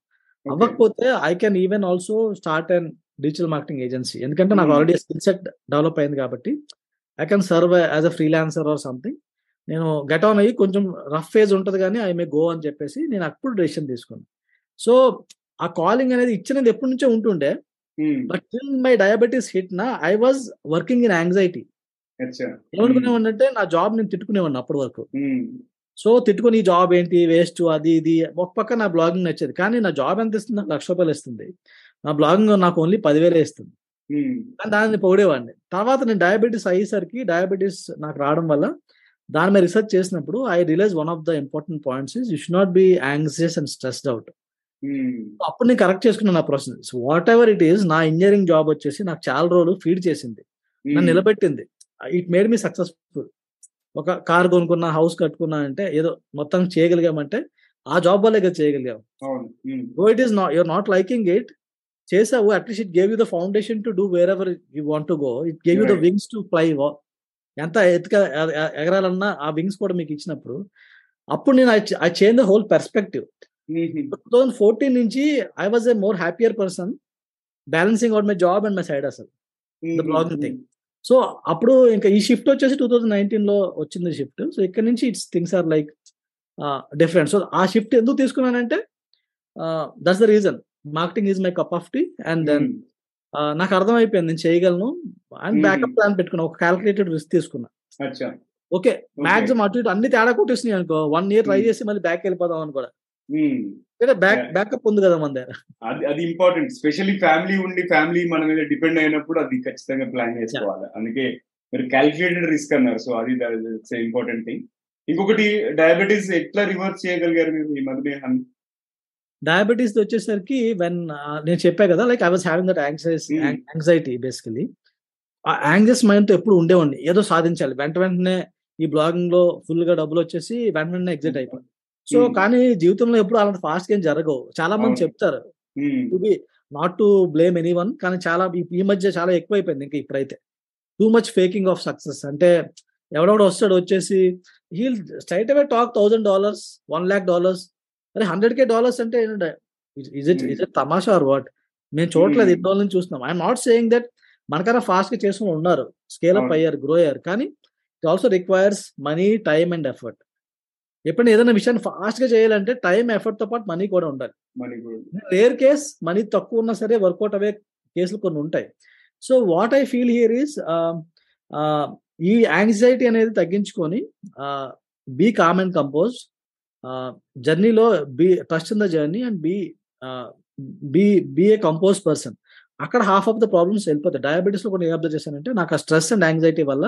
[SPEAKER 2] అవ్వకపోతే I can even also start and digital marketing agency. ఎందుకంటే నాకు
[SPEAKER 1] Hmm.
[SPEAKER 2] Already skill set develop అయింది కాబట్టి I can serve as a freelancer or something. నేను గెట్ ఆన్ అయ్యి కొంచెం రఫ్ ఫేజ్ ఉంటుంది కానీ ఐ మే గో అని చెప్పేసి నేను అప్పుడు డెసిషన్ తీసుకున్నాను సో ఆ కాలింగ్ అనేది ఇచ్చినది ఎప్పటి నుంచో ఉంటుండే. But till my diabetes hit నా I was working in anxiety
[SPEAKER 1] అచ్చా.
[SPEAKER 2] ఏమనుకునేవాడిని అంటే నా జాబ్ నేను తిట్టుకునేవాడిని అప్పటి వరకు. సో తిట్టుకుని ఈ జాబ్ ఏంటి వేస్ట్ అది ఇది ఒక పక్క నా బ్లాగింగ్ నచ్చేది. కానీ నా జాబ్ ఎంత ఇస్తుంది నాకు లక్ష రూపాయలు ఇస్తుంది. నా బ్లాగింగ్ నాకు ఓన్లీ పదివేలే ఇస్తుంది. కానీ దాన్ని పొగిడేవాడిని. తర్వాత నేను డయాబెటీస్ అయ్యేసరికి డయాబెటీస్ నాకు రావడం వల్ల దాని మీద రీసెర్చ్ చేసినప్పుడు I realize one of the important points is you should not be anxious and stressed
[SPEAKER 1] out
[SPEAKER 2] అప్పుడు నేను కరెక్ట్ చేసుకున్నాను నా process what ever it is నా ఇంజనీరింగ్ జాబ్ వచ్చేసి నాకు చాలా రోజులు ఫీడ్ చేసింది. నన్ను
[SPEAKER 1] ఉమ్,
[SPEAKER 2] నిలబెట్టింది. ఇట్ మేడ్ మీ సక్సెస్ఫుల్ ఒక కార్ కొనుక్కున్నా హౌస్ కట్టుకున్నా అంటే ఏదో మొత్తం చేయగలిగామంటే ఆ జాబ్ వల్లే కదా చేయగలిగాం. So it is not you're not liking it చేసావు at least it gave you the foundation to do wherever you want to go it gave you
[SPEAKER 1] the.
[SPEAKER 2] Wings to fly ఎంత ఎత్తుక ఎగరాలన్నా ఆ వింగ్స్ కూడా మీకు ఇచ్చినప్పుడు అప్పుడు నేను I change the whole
[SPEAKER 1] perspective.
[SPEAKER 2] Two thousand fourteen నుంచి I was a more happier person balancing out my job and my side అసలు. thing. సో అప్పుడు ఇంకా ఈ షిఫ్ట్ వచ్చేసి టూ థౌజండ్ నైన్టీన్లో వచ్చింది షిఫ్ట్. సో ఇక్కడ నుంచి it's things are like different. So ఆ షిఫ్ట్ ఎందుకు తీసుకున్నానంటే that's the reason. Marketing is my cup of tea and
[SPEAKER 1] then
[SPEAKER 2] నాకు అర్థమైపోయింది నేను చేయగలను. అండ్. బ్యాకప్ ప్లాన్ పెట్టుకున్నా ఒక క్యాలిక్యులేటెడ్ రిస్క్ తీసుకున్నా.
[SPEAKER 1] అచ్చా.
[SPEAKER 2] ఓకే. మాక్సిమం అటు ఇటు అన్ని తేడా కొట్టేసినాయి అనుకో వన్ ఇయర్ ట్రై. చేసి మళ్ళీ బ్యాక్ వెళ్ళిపోదాం అని కూడా. బ్యాక్. బ్యాకప్ ఉంది కదా మన దగ్గర.
[SPEAKER 1] అది అది ఇంపార్టెంట్ స్పెషల్లీ ఫ్యామిలీ ఉండి ఫ్యామిలీ మన మీద డిపెండ్ అయినప్పుడు అది ఖచ్చితంగా ప్లాన్ చేసుకోవాలి. అందుకే మీరు క్యాలిక్యులేటెడ్ రిస్క్ అన్నారు. సో అది ఇంపార్టెంట్ థింగ్ ఇంకొకటి డయాబెటీస్ ఎట్లా రివర్స్ చేయగలిగారు మీరు? ఈ మధుమేహాన్ని
[SPEAKER 2] డయాబెటీస్ వచ్చేసరికి వెన్ నేను చెప్పా కదా like I was having that anxious
[SPEAKER 1] Hmm.
[SPEAKER 2] Anxiety basically ఆ యాంగ్జైస్ మైండ్తో ఎప్పుడు ఉండేవాడిని ఏదో సాధించాలి. వెంట వెంటనే ఈ బ్లాగింగ్లో ఫుల్గా డబ్బులు వచ్చేసి వెంట వెంటనే ఎగ్జిట్ అయిపోయింది సో
[SPEAKER 1] Hmm.
[SPEAKER 2] కానీ జీవితంలో ఎప్పుడు అలాంటి ఫాస్ట్ ఏం జరగవు. చాలా మంది. చెప్తారు be not to blame anyone కానీ చాలా ఈ- మధ్య చాలా ఎక్కువైపోయింది ఇంకా ఇప్పుడైతే. Too much faking of success అంటే ఎవడెవడో వస్తాడు వచ్చేసి he'll straight away talk thousand dollars one lakh dollars అరే హండ్రెడ్ కే డాలర్స్ అంటే ఇజ్ ఇట్. ఇజ్ ఇట్ తమాషా ఆర్ వాట్? మేము చూడట్లేదు. ఇన్ని రోజుల నుంచి చూస్తున్నాం. ఐఎమ్ నాట్ సేయింగ్ దట్ మనకన్నా ఫాస్ట్గా చేసుకుని ఉన్నారు. Scale up. అయ్యారు గ్రో అయ్యారు. కానీ it also requires money time and effort. ఎప్పుడైనా ఏదైనా విషయాన్ని ఫాస్ట్గా చేయాలంటే టైం ఎఫర్ట్తో పాటు మనీ కూడా ఉండాలి. రేర్ కేస్ మనీ తక్కువ ఉన్నా సరే వర్కౌట్ అవే కేసులు కొన్ని ఉంటాయి. So what I feel here is ఈ యాంగ్జైటీ అనేది తగ్గించుకొని బీ కామ్ అండ్ కంపోజ్. జర్నీలో be trust in the journey and be be be a compose person. అక్కడ హాఫ్ ఆఫ్ ద ప్రాబ్లమ్స్ వెళ్ళిపోతాయి. డయాబెటీస్లో కూడా ఏ అబ్జర్వ్ చేశానంటే నాకు ఆ స్ట్రెస్ అండ్ యాంగ్జైటీ వల్ల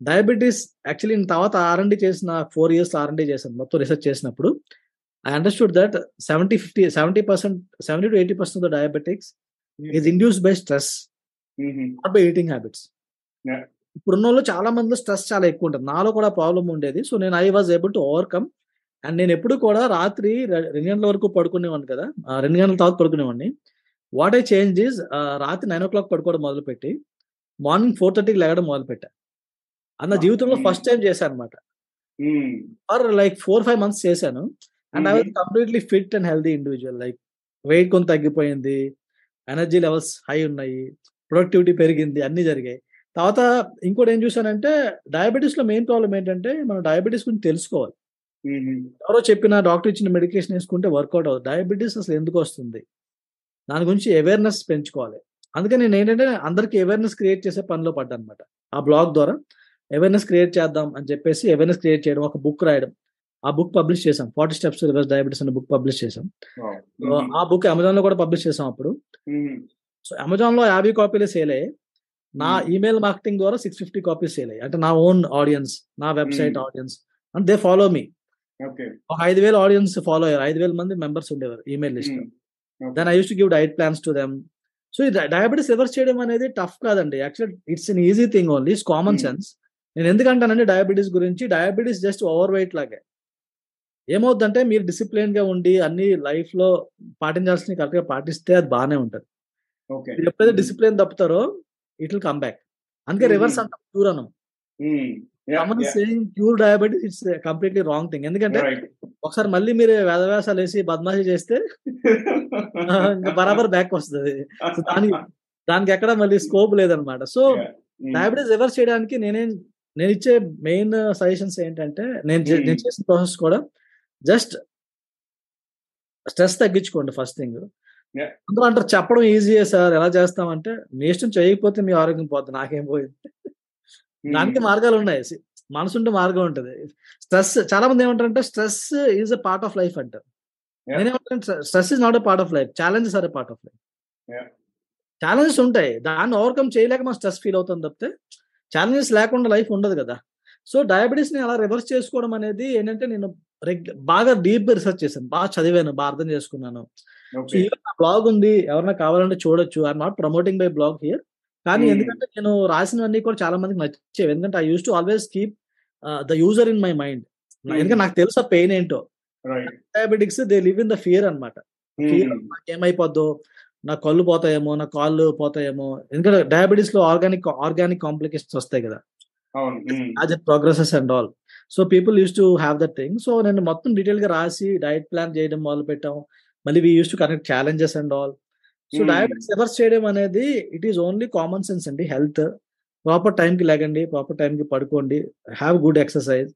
[SPEAKER 2] డయాబెటీస్ యాక్చువల్లీ నేను తర్వాత ఆర్ఎండి చేసిన ఫోర్ ఇయర్స్ ఆర్ఎండి చేశాను మొత్తం రీసెర్చ్ చేసినప్పుడు. I understood that seventy fifty seventy percent seventy to eighty percent of diabetics is induced by stress not by eating
[SPEAKER 1] habits.
[SPEAKER 2] ఇప్పుడున్న వాళ్ళు చాలా మందిలో స్ట్రెస్ చాలా ఎక్కువ ఉంటుంది. నాలో కూడా ప్రాబ్లం ఉండేది. సో నేను I was able to overcome and నేను ఎప్పుడు కూడా రాత్రి రెండు గంటల వరకు పడుకునేవాడిని కదా. రెండు గంటల తర్వాత పడుకునేవాడిని. వాట్ ఐ చేంజ్ ఈజ్ రాత్రి నైన్ ఓ క్లాక్ పడుకోవడం మొదలుపెట్టి మార్నింగ్ ఫోర్ థర్టీకి లేగడం మొదలుపెట్టా. అది నా
[SPEAKER 1] Ah,
[SPEAKER 2] జీవితంలో. ఫస్ట్ టైం చేశాను అనమాట for like four five months చేశాను. And I was completely fit and healthy individual like weight కొంత తగ్గిపోయింది ఎనర్జీ లెవెల్స్ హై ఉన్నాయి ప్రొడక్టివిటీ పెరిగింది అన్ని జరిగాయి. తర్వాత ఇంకోటి ఏం చూసానంటే డయాబెటీస్లో మెయిన్ ప్రాబ్లం ఏంటంటే మనం డయాబెటీస్ గురించి తెలుసుకోవాలి. ఎవరో చెప్పిన డాక్టర్ ఇచ్చిన మెడికేషన్ వేసుకుంటే వర్కౌట్ అవుతుంది డయాబెటీస్ అసలు ఎందుకు వస్తుంది? దాని గురించి అవేర్నెస్ పెంచుకోవాలి. అందుకని నేను ఏంటంటే అందరికి అవేర్నెస్ క్రియేట్ చేసే పనిలో పడ్డా అనమాట ఆ బ్లాగ్ ద్వారా అవేర్నెస్ క్రియేట్ చేద్దాం అని చెప్పేసి అవేర్నెస్ క్రియేట్ చేయడం ఒక బుక్ రాయడం. ఆ బుక్ పబ్లిష్ చేసాం ఫార్టీ స్టెప్స్ రివర్స్ డయాబెటీస్ అనే బుక్ పబ్లిష్ చేసాం ఆ బుక్ అమెజాన్లో కూడా పబ్లిష్ చేసాం అప్పుడు. సో అమెజాన్లో యాభై కాపీలు సేల్ అయ్యాయి. నా. ఈమెయిల్ మార్కెటింగ్ ద్వారా సిక్స్ ఫిఫ్టీ కాపీస్ సేల్ అయ్యాయి. అంటే నా ఓన్ ఆడియన్స్ నా website. Audience and they follow
[SPEAKER 1] me
[SPEAKER 2] ఒక ఐదు వేల ఆడియన్స్ ఫాలో అయ్యారు. ఐదు వేల మంది మెంబర్స్ ఉండేవారు email list then I use to give diet plans to them. So ఈ డయాబెటీస్ రివర్స్ చేయడం అనేది టఫ్ కాదండి. Actual it's an easy thing only. It's
[SPEAKER 1] common.
[SPEAKER 2] Sense. నేను ఎందుకంటానంటే డయాబెటీస్ గురించి డయాబెటీస్ జస్ట్ ఓవర్ వెయిట్ లాగే. ఏమవుద్దంటే మీరు డిసిప్లిన్గా ఉండి అన్ని లైఫ్లో పాటించాల్సిన కరెక్ట్గా పాటిస్తే అది బాగానే ఉంటుంది. ఎప్పుడైతే డిసిప్లిన్ తప్పుతారో ఇట్ విల్ కమ్ బ్యాక్. అందుకే. రివర్స్ అంటాం క్యూర్ అనం someone saying cure diabetes it's completely wrong thing ఎందుకంటే ఒకసారి మళ్ళీ మీరు వేదవ్యాసాలు వేసి బద్మాషి చేస్తే ఇంకా బరాబర్ బ్యాక్ వస్తుంది. దానికి దానికి ఎక్కడ మళ్ళీ స్కోప్ లేదనమాట సో డయాబెటీస్ రివర్స్ చేయడానికి నేనేం నేను ఇచ్చే మెయిన్ సజెషన్స్ ఏంటంటే నేను. నేను చేసిన ప్రాసెస్ కూడా జస్ట్ స్ట్రెస్ తగ్గించుకోండి ఫస్ట్ థింగ్. అందరూ అంటారు చెప్పడం ఈజీయే సార్ ఎలా చేస్తామంటే మీ ఇష్టం చేయకపోతే మీ ఆరోగ్యం పోతుంది నాకేం పోయింది. దానికి మార్గాలు ఉన్నాయి మనసుంటే మార్గం ఉంటుంది. స్ట్రెస్ చాలా మంది ఏమంటారంటే stress is a part of life అంటారు. నేనేమంటాను stress is not a part of life. Challenges are a part of
[SPEAKER 1] life.
[SPEAKER 2] Challenges ఉంటాయి. దాన్ని ఓవర్కమ్ చేయలేక మనం స్ట్రెస్ ఫీల్ అవుతాం తప్పితే ఛాలెంజెస్ లేకుండా లైఫ్ ఉండదు కదా. సో డయాబెటీస్ని అలా రివర్స్ చేసుకోవడం అనేది ఏంటంటే నేను బాగా డీప్ రీసెర్చ్ చేశాను. బాగా చదివాను బాగా అర్థం చేసుకున్నాను. సో బ్లాగ్ ఉంది ఎవరైనా కావాలంటే చూడొచ్చు. I'm not promoting by blog here. కానీ. ఎందుకంటే నేను రాసినవన్నీ కూడా చాలా మందికి నచ్చేవి. ఎందుకంటే I use to always keep the user in my mind ఎందుకంటే నాకు తెలుసు పెయిన్ ఏంటో. Diabetics they live in the fear అనమాట ఫియర్ ఏమైపోద్దో నా కళ్ళు పోతాయేమో నా కాళ్ళు పోతాయేమో. ఎందుకంటే డయాబెటీస్లో ఆర్గానిక్ ఆర్గానిక్ కాంప్లికేషన్స్ వస్తాయి కదా. As it progresses and all so people use to have that thing so నేను మొత్తం డీటెయిల్గా రాసి డైట్ ప్లాన్ చేయడం మొదలు పెట్టాం మళ్ళీ we use to connect challenges and all
[SPEAKER 1] so.
[SPEAKER 2] Diabetes reverse చేయడం అనేది it is only common sense అండి హెల్త్ ప్రాపర్ టైంకి లేకండి ప్రాపర్ టైంకి పడుకోండి have good exercise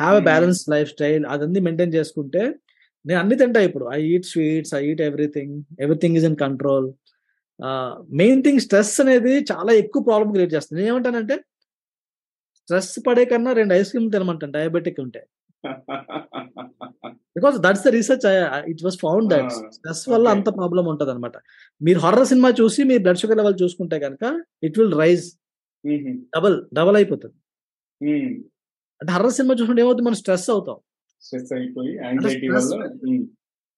[SPEAKER 2] have
[SPEAKER 1] a.
[SPEAKER 2] Balance life style అదన్నీ మెయింటైన్ చేసుకుంటే నేను అన్ని తింటా ఇప్పుడు I eat sweets I eat everything everything is in control main thing stress అనేది చాలా ఎక్కువ ప్రాబ్లం క్రియేట్ చేస్తుంది నేను ఏమంటానంటే స్ట్రెస్ పడే కన్నా రెండు ఐస్ క్రీమ్ తినమంటాను డయాబెటిక్ ఉంటే because that's the research it was found
[SPEAKER 1] that
[SPEAKER 2] stress వల్ల. అంత ప్రాబ్లం ఉంటది అనమాట మీరు హర్రర్ సినిమా చూసి మీ బ్లడ్ షుగర్ లెవెల్ చూసుకుంటే కనుక it will rise double double అయిపోతుంది. అంటే హర్రర్ సినిమా చూసుకుంటే ఏమవుతుంది? మనం స్ట్రెస్ అవుతాం.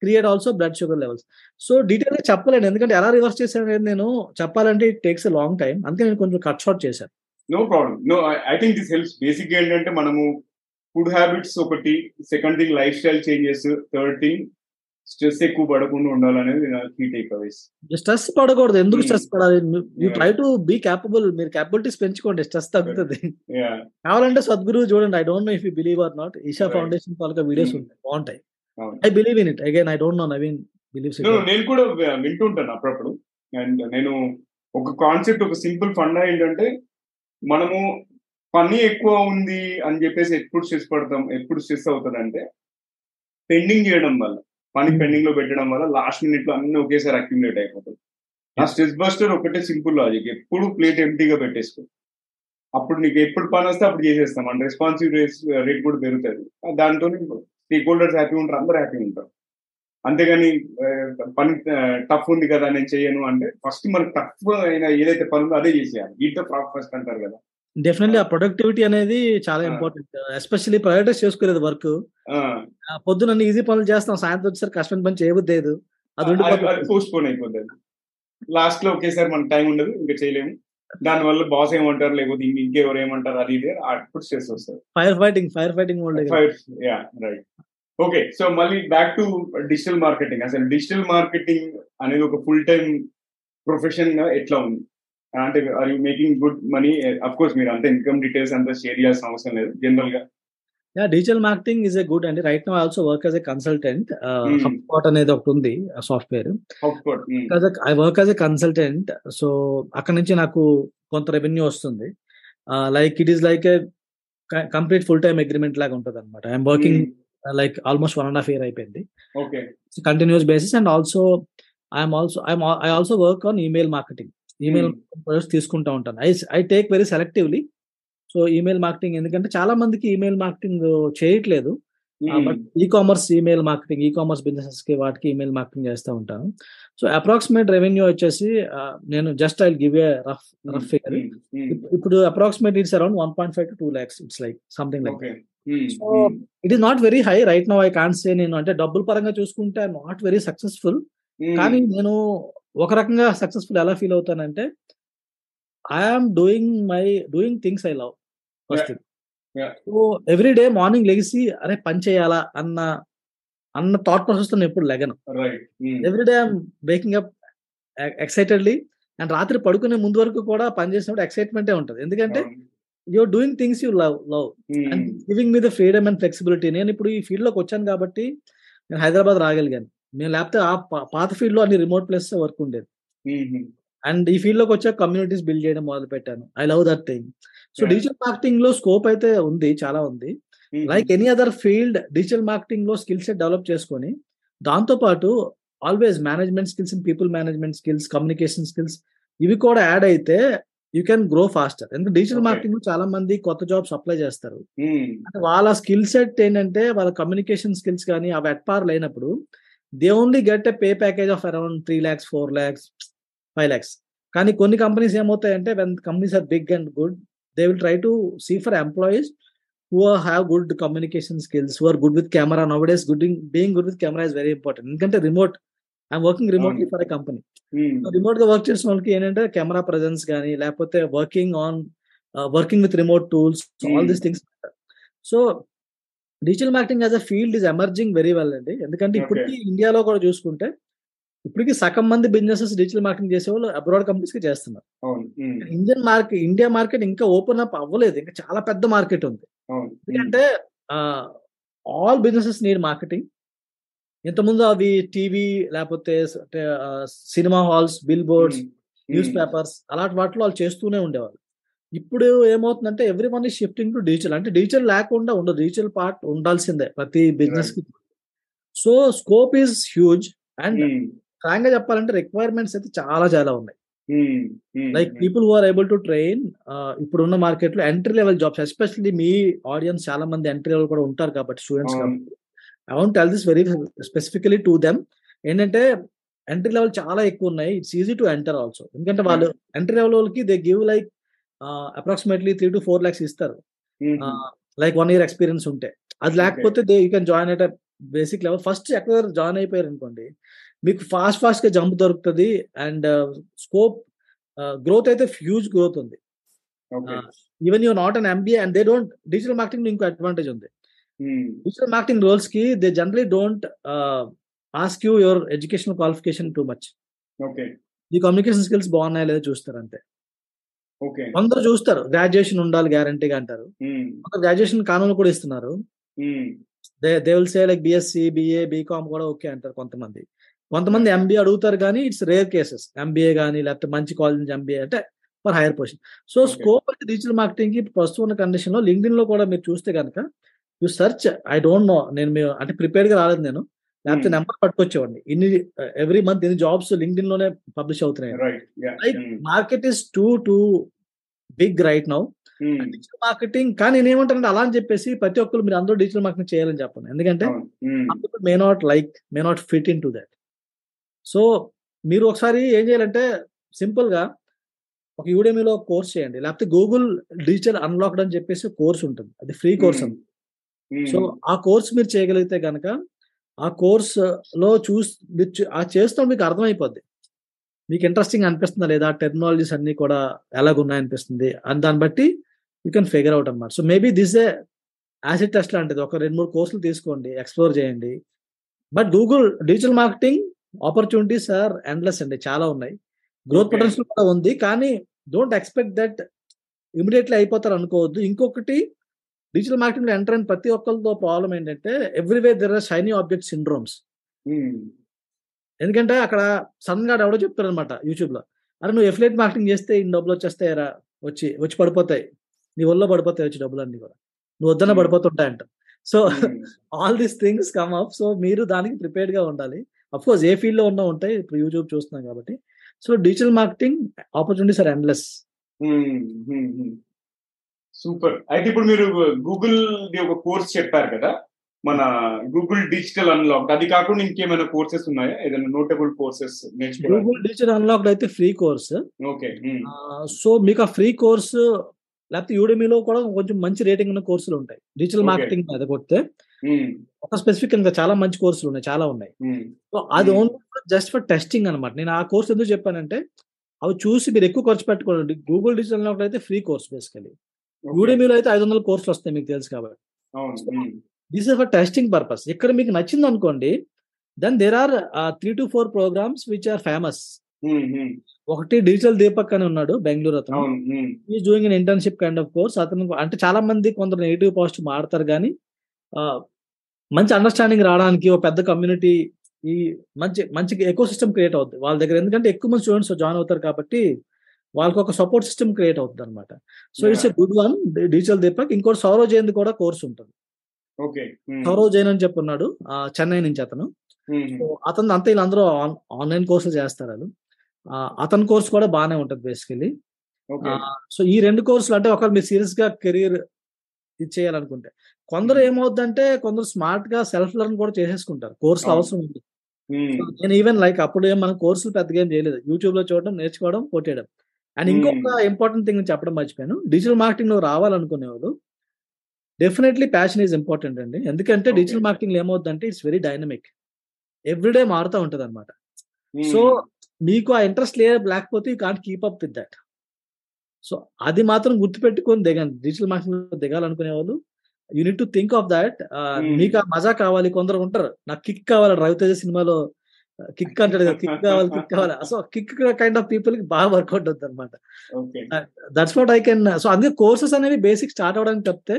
[SPEAKER 2] Create also blood sugar levels so డీటెయిల్గా చెప్పలేను. ఎందుకంటే ఎలా రివర్స్ చేశాను అనేది నేను చెప్పాలంటే it takes a long time అందుకే నేను కొంచెం కట్ షార్ట్ చేశాను.
[SPEAKER 1] No problem no I think this helps basic ఏంటంటే మనము ఫుడ్ హ్యాబిట్స్ ఒకటి second thing life style changes third thing stress ఎక్కువ పడకుండా ఉండాలనేది కీ టేక్ అవేస్
[SPEAKER 2] స్ట్రెస్ పడకూడదు. ఎందుకు
[SPEAKER 1] Hmm.
[SPEAKER 2] స్ట్రెస్ పడాలి?
[SPEAKER 1] You.
[SPEAKER 2] Try to be capable మీరు క్యాపబిలిటీస్ పెంచుకోండి. స్ట్రెస్ తగ్గుతుంది. కావాలంటే సద్గురు చూడండి. I don't know if you believe or not
[SPEAKER 1] Isha.
[SPEAKER 2] Foundation taluka videos
[SPEAKER 1] Hmm.
[SPEAKER 2] ఉంటాయి. బాగుంటాయి. I believe in it again I don't know Naveen believes
[SPEAKER 1] No, నేను కూడా వింటుంటాను అప్పుడప్పుడు. అండ్ నేను ఒక కాన్సెప్ట్ ఒక సింపుల్ ఫండా ఏంటంటే మనము పని ఎక్కువ ఉంది అని చెప్పేసి ఎప్పుడు స్ట్రెస్ పడతాం ఎప్పుడు స్ట్రెస్ అవుతుంది అంటే పెండింగ్ చేయడం వల్ల. పని
[SPEAKER 2] Hmm.
[SPEAKER 1] పెండింగ్లో పెట్టడం వల్ల లాస్ట్ మినిట్లో అన్ని ఒకేసారి అక్యుములేట్ అయిపోతుంది ఆ స్ట్రెస్ బస్టర్ ఒకటే సింపుల్ లాజిక్. ఎప్పుడు ప్లేట్ ఎంటీగా పెట్టేసుకో. అప్పుడు నీకు ఎప్పుడు పని వస్తే అప్పుడు చేసేస్తాం. మన రెస్పాన్సివ్ రేట్ కూడా పెరుగుతుంది దాంతో స్టేక్ హోల్డర్స్ హ్యాపీ ఉంటారు. అందరూ హ్యాపీ ఉంటారు. అంతేగాని పని టఫ్ ఉంది కదా నేను చేయను అంటే ఫస్ట్ మనకి టఫ్ అయిన ఏదైతే పని ఉందో అదే చేసేయాలి. ఈట్ ద ఫస్ట్ అంటారు కదా.
[SPEAKER 2] డెఫినెట్లీ ఆ. ప్రొడక్టివిటీ అనేది చాలా. ఇంపార్టెంట్ ఎస్పెషల్లీ ప్రయారిటైజ్ చేసుకోలేదు వర్క్
[SPEAKER 1] ఆ,
[SPEAKER 2] పొద్దున ఈజీ పనులు చేస్తాం సాయంత్రం వచ్చేసరికి కష్టమైన పని చేయబుద్ది లేదు. అది
[SPEAKER 1] పోస్ట్ పోన్ అయిపోతుంది లాస్ట్లో ఒకేసారి మనకు టైం ఉండదు ఇంకా చేయలేము. దాని వల్ల బాస్ ఏమంటారు లేకపోతే ఇంక ఇంకెవరు ఏమంటారు అది ఇది అప్పుడు స్ట్రెస్ వస్తుంది.
[SPEAKER 2] Fire fighting fire fighting mode
[SPEAKER 1] yeah right okay so మళ్ళీ బ్యాక్ టు డిజిటల్ మార్కెటింగ్ అసలు డిజిటల్ మార్కెటింగ్ అనేది ఒక ఫుల్ టైం ప్రొఫెషన్గా ఎట్లా ఉంది? అంటే are you making good money of course మీరు అంత ఇన్కమ్ డీటెయిల్స్ అంతా షేర్ చేయాల్సిన అవసరం లేదు జనరల్గా.
[SPEAKER 2] Yeah digital marketing is a good అండి right no also work as a
[SPEAKER 1] consultant.
[SPEAKER 2] HubSpot అనేది ఒకటి ఉంది
[SPEAKER 1] software
[SPEAKER 2] I work as a consultant so అక్కడ నుంచి నాకు కొంత రెవెన్యూ వస్తుంది. Like it is like a complete full time agreement లాగా ఉంటుంది అనమాట I'm working like almost one and half year అయిపోయింది. Okay continuous basis and also I'm also I also work on email marketing email products తీసుకుంటా ఉంటాను. I I take very selectively. So email marketing ఎందుకంటే చాలా మందికి email marketing చేయట్లేదు. But ecommerce email marketing ecommerce బిజినెసెస్కి వాటికి email marketing చేస్తూ ఉంటాను. So approximate revenue వచ్చేసి నేను just I give a rough rough figure. ఇప్పుడు approximate it's around one point five to two lakhs. It's like something
[SPEAKER 1] like
[SPEAKER 2] so it is not very high right no I can say నేను. అంటే డబ్బుల పరంగా చూసుకుంటే I not very successful. కానీ నేను ఒక రకంగా సక్సెస్ఫుల్ ఎలా feel అవుతానంటే I'm doing my doing things I love
[SPEAKER 1] first.
[SPEAKER 2] So every day morning లెగిసి అరే పని చేయాలా? అన్న అన్న థాట్ ప్రాసెస్తో నేను ఎప్పుడు లెగను. Every day I'm waking up excitedly and రాత్రి పడుకునే ముందు వరకు కూడా పని చేసినప్పుడు ఎక్సైట్మెంటే ఉంటుంది. ఎందుకంటే you're doing things you love love and giving me the freedom and flexibility నేను ఇప్పుడు ఈ ఫీల్డ్లోకి వచ్చాను కాబట్టి నేను హైదరాబాద్ రాగలిగాను. నేను లేకపోతే ఆ పాత ఫీల్డ్లో అన్ని రిమోట్ ప్లేస్ వర్క్ ఉండేది. అండ్ ఈ ఫీల్డ్లోకి వచ్చాక కమ్యూనిటీస్ బిల్డ్ చేయడం మొదలు పెట్టాను I love that
[SPEAKER 1] thing.
[SPEAKER 2] So. Digital మార్కెటింగ్లో scope అయితే ఉంది చాలా ఉంది. Like any other field digital మార్కెటింగ్లో skill set develop చేసుకొని దాంతో పాటు always management skills and people management skills communication skills ఇవి కూడా యాడ్ అయితే యూ కెన్ గ్రో ఫాస్టర్. ఎందుకంటే డిజిటల్. మార్కెటింగ్లో చాలా మంది కొత్త జాబ్స్ అప్లై చేస్తారు. అంటే వాళ్ళ స్కిల్ సెట్ ఏంటంటే వాళ్ళ కమ్యూనికేషన్ స్కిల్స్ కానీ అవి అట్ పార్ లేనప్పుడు they only get a pay package of around three lakhs four lakhs five lakhs కానీ కొన్ని companies ఏమవుతాయంటే when companies are big and good they will try to see for employees who have good communication skills who are good with camera nowadays good being good with camera is very important ఎందుకంటే remote I'm
[SPEAKER 1] working
[SPEAKER 2] remotely. For a company రిమోట్గా work చేసిన వాళ్ళకి ఏంటంటే camera presence కానీ లేకపోతే working on working with remote tools
[SPEAKER 1] all.
[SPEAKER 2] These things so digital marketing as a field is emerging very well అండి. ఎందుకంటే ఇప్పటికీ ఇండియాలో కూడా చూసుకుంటే ఇప్పటికీ సగం మంది బిజినెసెస్ డిజిటల్ మార్కెటింగ్ చేసే వాళ్ళు అబ్రాడ్ కంపెనీస్కి చేస్తున్నారు. ఇండియన్ మార్కెట్ ఇండియా మార్కెట్ ఇంకా ఓపెన్ అప్ అవ్వలేదు. ఇంకా చాలా పెద్ద మార్కెట్ ఉంది. ఎందుకంటే ఆల్ బిజినెసెస్ నీడ్ మార్కెటింగ్ ఇంతకుముందు అవి టీవీ లేకపోతే cinema halls billboards newspapers అలాంటి వాటిలో వాళ్ళు చేస్తూనే ఉండేవాళ్ళు. ఇప్పుడు ఏమవుతుందంటే ఎవ్రీ వన్ ఈ షిఫ్టింగ్ టు డిజిటల్ అంటే డిజిటల్ లేకుండా ఉండదు. డిజిటల్ పార్ట్ ఉండాల్సిందే ప్రతి బిజినెస్కి. So scope is huge and ఫ్రాంక్గా చెప్పాలంటే రిక్వైర్మెంట్స్ అయితే చాలా చాలా ఉన్నాయి. Like people who are able to train ఇప్పుడున్న మార్కెట్లో ఎంట్రీ లెవెల్ జాబ్స్ ఎస్పెషల్లీ మీ ఆడియన్స్ చాలా మంది ఎంట్రీ లెవెల్ కూడా ఉంటారు కాబట్టి స్టూడెంట్స్ కాబట్టి. I want tell this very specifically to them ఏంటంటే ఎంట్రీ లెవెల్ చాలా ఎక్కువ ఉన్నాయి. It's easy to enter also ఎందుకంటే వాళ్ళు ఎంట్రీ లెవెల్ వాళ్ళకి they give like approximately three to four lakhs ఇస్తారు. లైక్ వన్ ఇయర్ ఎక్స్పీరియన్స్ ఉంటే. అది లేకపోతే they you can join at basic level first ఎక్కడ జాయిన్ అయిపోయారు అనుకోండి మీకు ఫాస్ట్ ఫాస్ట్గా జంప్ దొరుకుతుంది అండ్ స్కోప్ గ్రోత్ అయితే హ్యూజ్ గ్రోత్ ఉంది. Even you not an MBA and they don't digital marketing ఇంకో అడ్వాంటేజ్ ఉంది. Digital marketing రోల్స్కి they generally don't ask you your educational qualification too
[SPEAKER 1] much
[SPEAKER 2] ఈ కమ్యూనికేషన్ స్కిల్స్ బాగున్నాయా లేదా చూస్తారు అంతే. కొందరు చూస్తారు. గ్రాడ్యుయేషన్ ఉండాలి గ్యారంటీగా అంటారు. గ్రాడ్యుయేషన్ కానూలు కూడా ఇస్తున్నారు. They they will say like BSc BA BCom కూడా ఓకే అంటారు కొంతమంది. కొంతమంది ఎంబీఏ అడుగుతారు కానీ ఇట్స్ రేర్ కేసెస్ ఎంబీఏ కానీ లేకపోతే మంచి కాలేజ్ నుంచి ఎంబీఏ అంటే for higher position
[SPEAKER 1] so.
[SPEAKER 2] Scope అంటే డిజిటల్ మార్కెటింగ్కి ప్రస్తుతం ఉన్న కండిషన్లో లింక్డ్ఇన్లో కూడా మీరు చూస్తే కనుక you search I don't know నేను అంటే ప్రిపేర్డ్గా రాలేదు నేను. లేకపోతే
[SPEAKER 1] Hmm.
[SPEAKER 2] నెంబర్ పట్టుకొచ్చేవాడిని. ఇన్ని ఎవ్రీ మంత్ ఇన్ని జాబ్స్ లింక్డ్ఇన్లోనే పబ్లిష్ అవుతున్నాయి. Like market is too too big right now. Digital marketing కానీ నేను ఏమంటానంటే అలా అని చెప్పేసి ప్రతి ఒక్కరు మీరు అందరూ డిజిటల్ మార్కెటింగ్ చేయాలని చెప్పండి ఎందుకంటే people may not like may not fit in to that. So మీరు ఒకసారి ఏం చేయాలంటే సింపుల్గా ఒక యూడెమీలో కోర్స్ చేయండి. లేకపోతే గూగుల్ డిజిటల్ అన్లాక్డ్ అని చెప్పేసి కోర్స్ ఉంటుంది. అది ఫ్రీ కోర్స్ అండి. సో ఆ కోర్స్ మీరు చేయగలిగితే కనుక ఆ కోర్స్లో చూసి ఆ చేస్తాం మీకు అర్థమైపోద్ది. మీకు ఇంట్రెస్టింగ్ అనిపిస్తుందా లేదా? టెక్నాలజీస్ అన్ని కూడా ఎలాగున్నాయి అనిపిస్తుంది? అని దాన్ని బట్టి యూ కెన్ ఫిగర్ అవుట్ అన్నమాట. So maybe this a acid test లాంటిది. ఒక రెండు మూడు కోర్సులు తీసుకోండి ఎక్స్ప్లోర్ చేయండి. But Google digital marketing opportunities are endless అండి. చాలా ఉన్నాయి. గ్రోత్. పొటెన్షియల్ కూడా ఉంది. కానీ డోంట్ ఎక్స్పెక్ట్ దట్ ఇమీడియట్లీ అయిపోతారు అనుకోవద్దు. ఇంకొకటి డిజిటల్ మార్కెటింగ్లో ఎంటర్ అయిన ప్రతి ఒక్కరితో ప్రాబ్లం ఏంటంటే every way there are shiny object syndromes ఎందుకంటే అక్కడ సడన్గా ఎవడో చెప్తారు అనమాట యూట్యూబ్లో. అరే నువ్వు ఎఫ్లేట్ మార్కెటింగ్ చేస్తే ఇన్ని డబ్బులు వచ్చేస్తాయరా వచ్చి వచ్చి పడిపోతాయి. నీ ఒళ్ళో పడిపోతాయి వచ్చి డబ్బులు అన్ని కూడా. నువ్వు వద్దన్న
[SPEAKER 1] Hmm.
[SPEAKER 2] పడిపోతుంటాయంట. So all these things come up so మీరు దానికి ప్రిపేర్డ్గా ఉండాలి. అఫ్ కోర్స్ ఏ ఫీల్డ్లో ఉన్నా ఉంటాయి. ఇప్పుడు యూట్యూబ్ చూస్తున్నాం కాబట్టి. So digital marketing opportunities are endless
[SPEAKER 1] super. అయితే ఇప్పుడు మీరు గూగుల్ ది ఒక కోర్స్ చెప్పారు కదా? మన గూగుల్ డిజిటల్ అన్లాక్ అది కాకుండా ఇంకేమైనా కోర్సెస్ ఉన్నాయా? ఏదైనా notable courses
[SPEAKER 2] Google digital unlocked అయితే ఫ్రీ కోర్స్.
[SPEAKER 1] ఓకే.
[SPEAKER 2] సో మీకు ఆ ఫ్రీ కోర్స్ లేకపోతే యూడెమీలో కూడా కొంచెం మంచి రేటింగ్ ఉన్న కోర్సులు ఉంటాయి. డిజిటల్. మార్కెటింగ్ మీద కొడితే ఒక స్పెసిఫిక్ ఇంకా చాలా మంచి కోర్సులు ఉన్నాయి. చాలా ఉన్నాయి. సో అది. ఓన్లీ జస్ట్ ఫర్ టెస్టింగ్ అనమాట నేను ఆ కోర్స్ ఎందుకు చెప్పానంటే అవి చూసి మీరు ఎక్కువ ఖర్చు పెట్టుకోండి. గూగుల్ డిజిటల్ అన్లాక్డ్ అయితే ఫ్రీ కోర్స్ బేసికలీ యూడెమీలో అయితే ఐదు వందల కోర్సులు వస్తాయి మీకు తెలుసు కాబట్టి. This is for testing purpose ఇక్కడ మీకు నచ్చింది అనుకోండి then there are three to four programmes which
[SPEAKER 1] are famous.
[SPEAKER 2] ఒకటి డిజిటల్ దీపక్ అని ఉన్నాడు బెంగళూరు అతను. Is doing in internship kind of course అతను అంటే చాలా మంది కొందరు నెగిటివ్ పాజిటివ్ మాడతారు కానీ మంచి అండర్స్టాండింగ్ రావడానికి ఒక పెద్ద కమ్యూనిటీ ఈ మంచి మంచి ఎకో సిస్టమ్ క్రియేట్ అవుతుంది వాళ్ళ దగ్గర. ఎందుకంటే ఎక్కువ మంది స్టూడెంట్స్ జాయిన్ అవుతారు కాబట్టి వాళ్ళకి ఒక సపోర్ట్ సిస్టమ్ క్రియేట్ అవుతుంది అనమాట so it's a good one digital Deepak ఇంకోటి సౌరవ్ జైన్ కూడా కోర్స్ ఉంటుంది. సౌరవ్ జైన్ అని చెప్పున్నాడు చెన్నై నుంచి అతను. సో అతను అంతా వీళ్ళందరూ ఆన్లైన్ కోర్సులు చేస్తారు వాళ్ళు. అతని కోర్స్ కూడా బాగానే ఉంటుంది బేసికలీ సో ఈ రెండు కోర్సులు అంటే ఒకవేళ మీరు సీరియస్గా కెరీర్ ఇది చేయాలనుకుంటే. కొందరు ఏమవుద్దంటే కొందరు స్మార్ట్గా సెల్ఫ్ లెర్న్ కూడా చేసేసుకుంటారు కోర్సులు. అవసరం ఉంది నేను ఈవెన్ లైక్ అప్పుడు ఏం మనం కోర్సులు పెద్దగా ఏం చేయలేదు. యూట్యూబ్లో చూడడం నేర్చుకోవడం కొట్టేయడం అండ్ ఇంకొక ఇంపార్టెంట్ థింగ్ చెప్పడం మర్చిపోయాను. డిజిటల్ మార్కెటింగ్లో రావాలనుకునేవాళ్ళు డెఫినెట్లీ ప్యాషన్ ఈజ్ ఇంపార్టెంట్ అండి. ఎందుకంటే. డిజిటల్ మార్కెటింగ్ ఏమవుతుందంటే it's very dynamic every day మారుతూ ఉంటది అనమాట సో మీకు ఆ ఇంట్రెస్ట్ లేదు లేకపోతే you can't keep up with that so అది మాత్రం గుర్తుపెట్టుకొని దిగండి. డిజిటల్ మార్కెటింగ్ దిగాలనుకునే వాళ్ళు you need to think of
[SPEAKER 1] that.
[SPEAKER 2] మీకు ఆ మజా కావాలి. కొందరు ఉంటారు నాకు కిక్ కావాలి రవితేజ సినిమాలో కిక్ అంటాడు కదా కిక్ కావాలి కిక్ కావాలి. సో కిక్ కైండ్ ఆఫ్ పీపుల్కి బాగా వర్కౌట్ అవుతుంది అనమాట that's what I can so అందుకే కోర్సెస్ అనేవి బేసిక్ స్టార్ట్ అవడానికి చెప్తే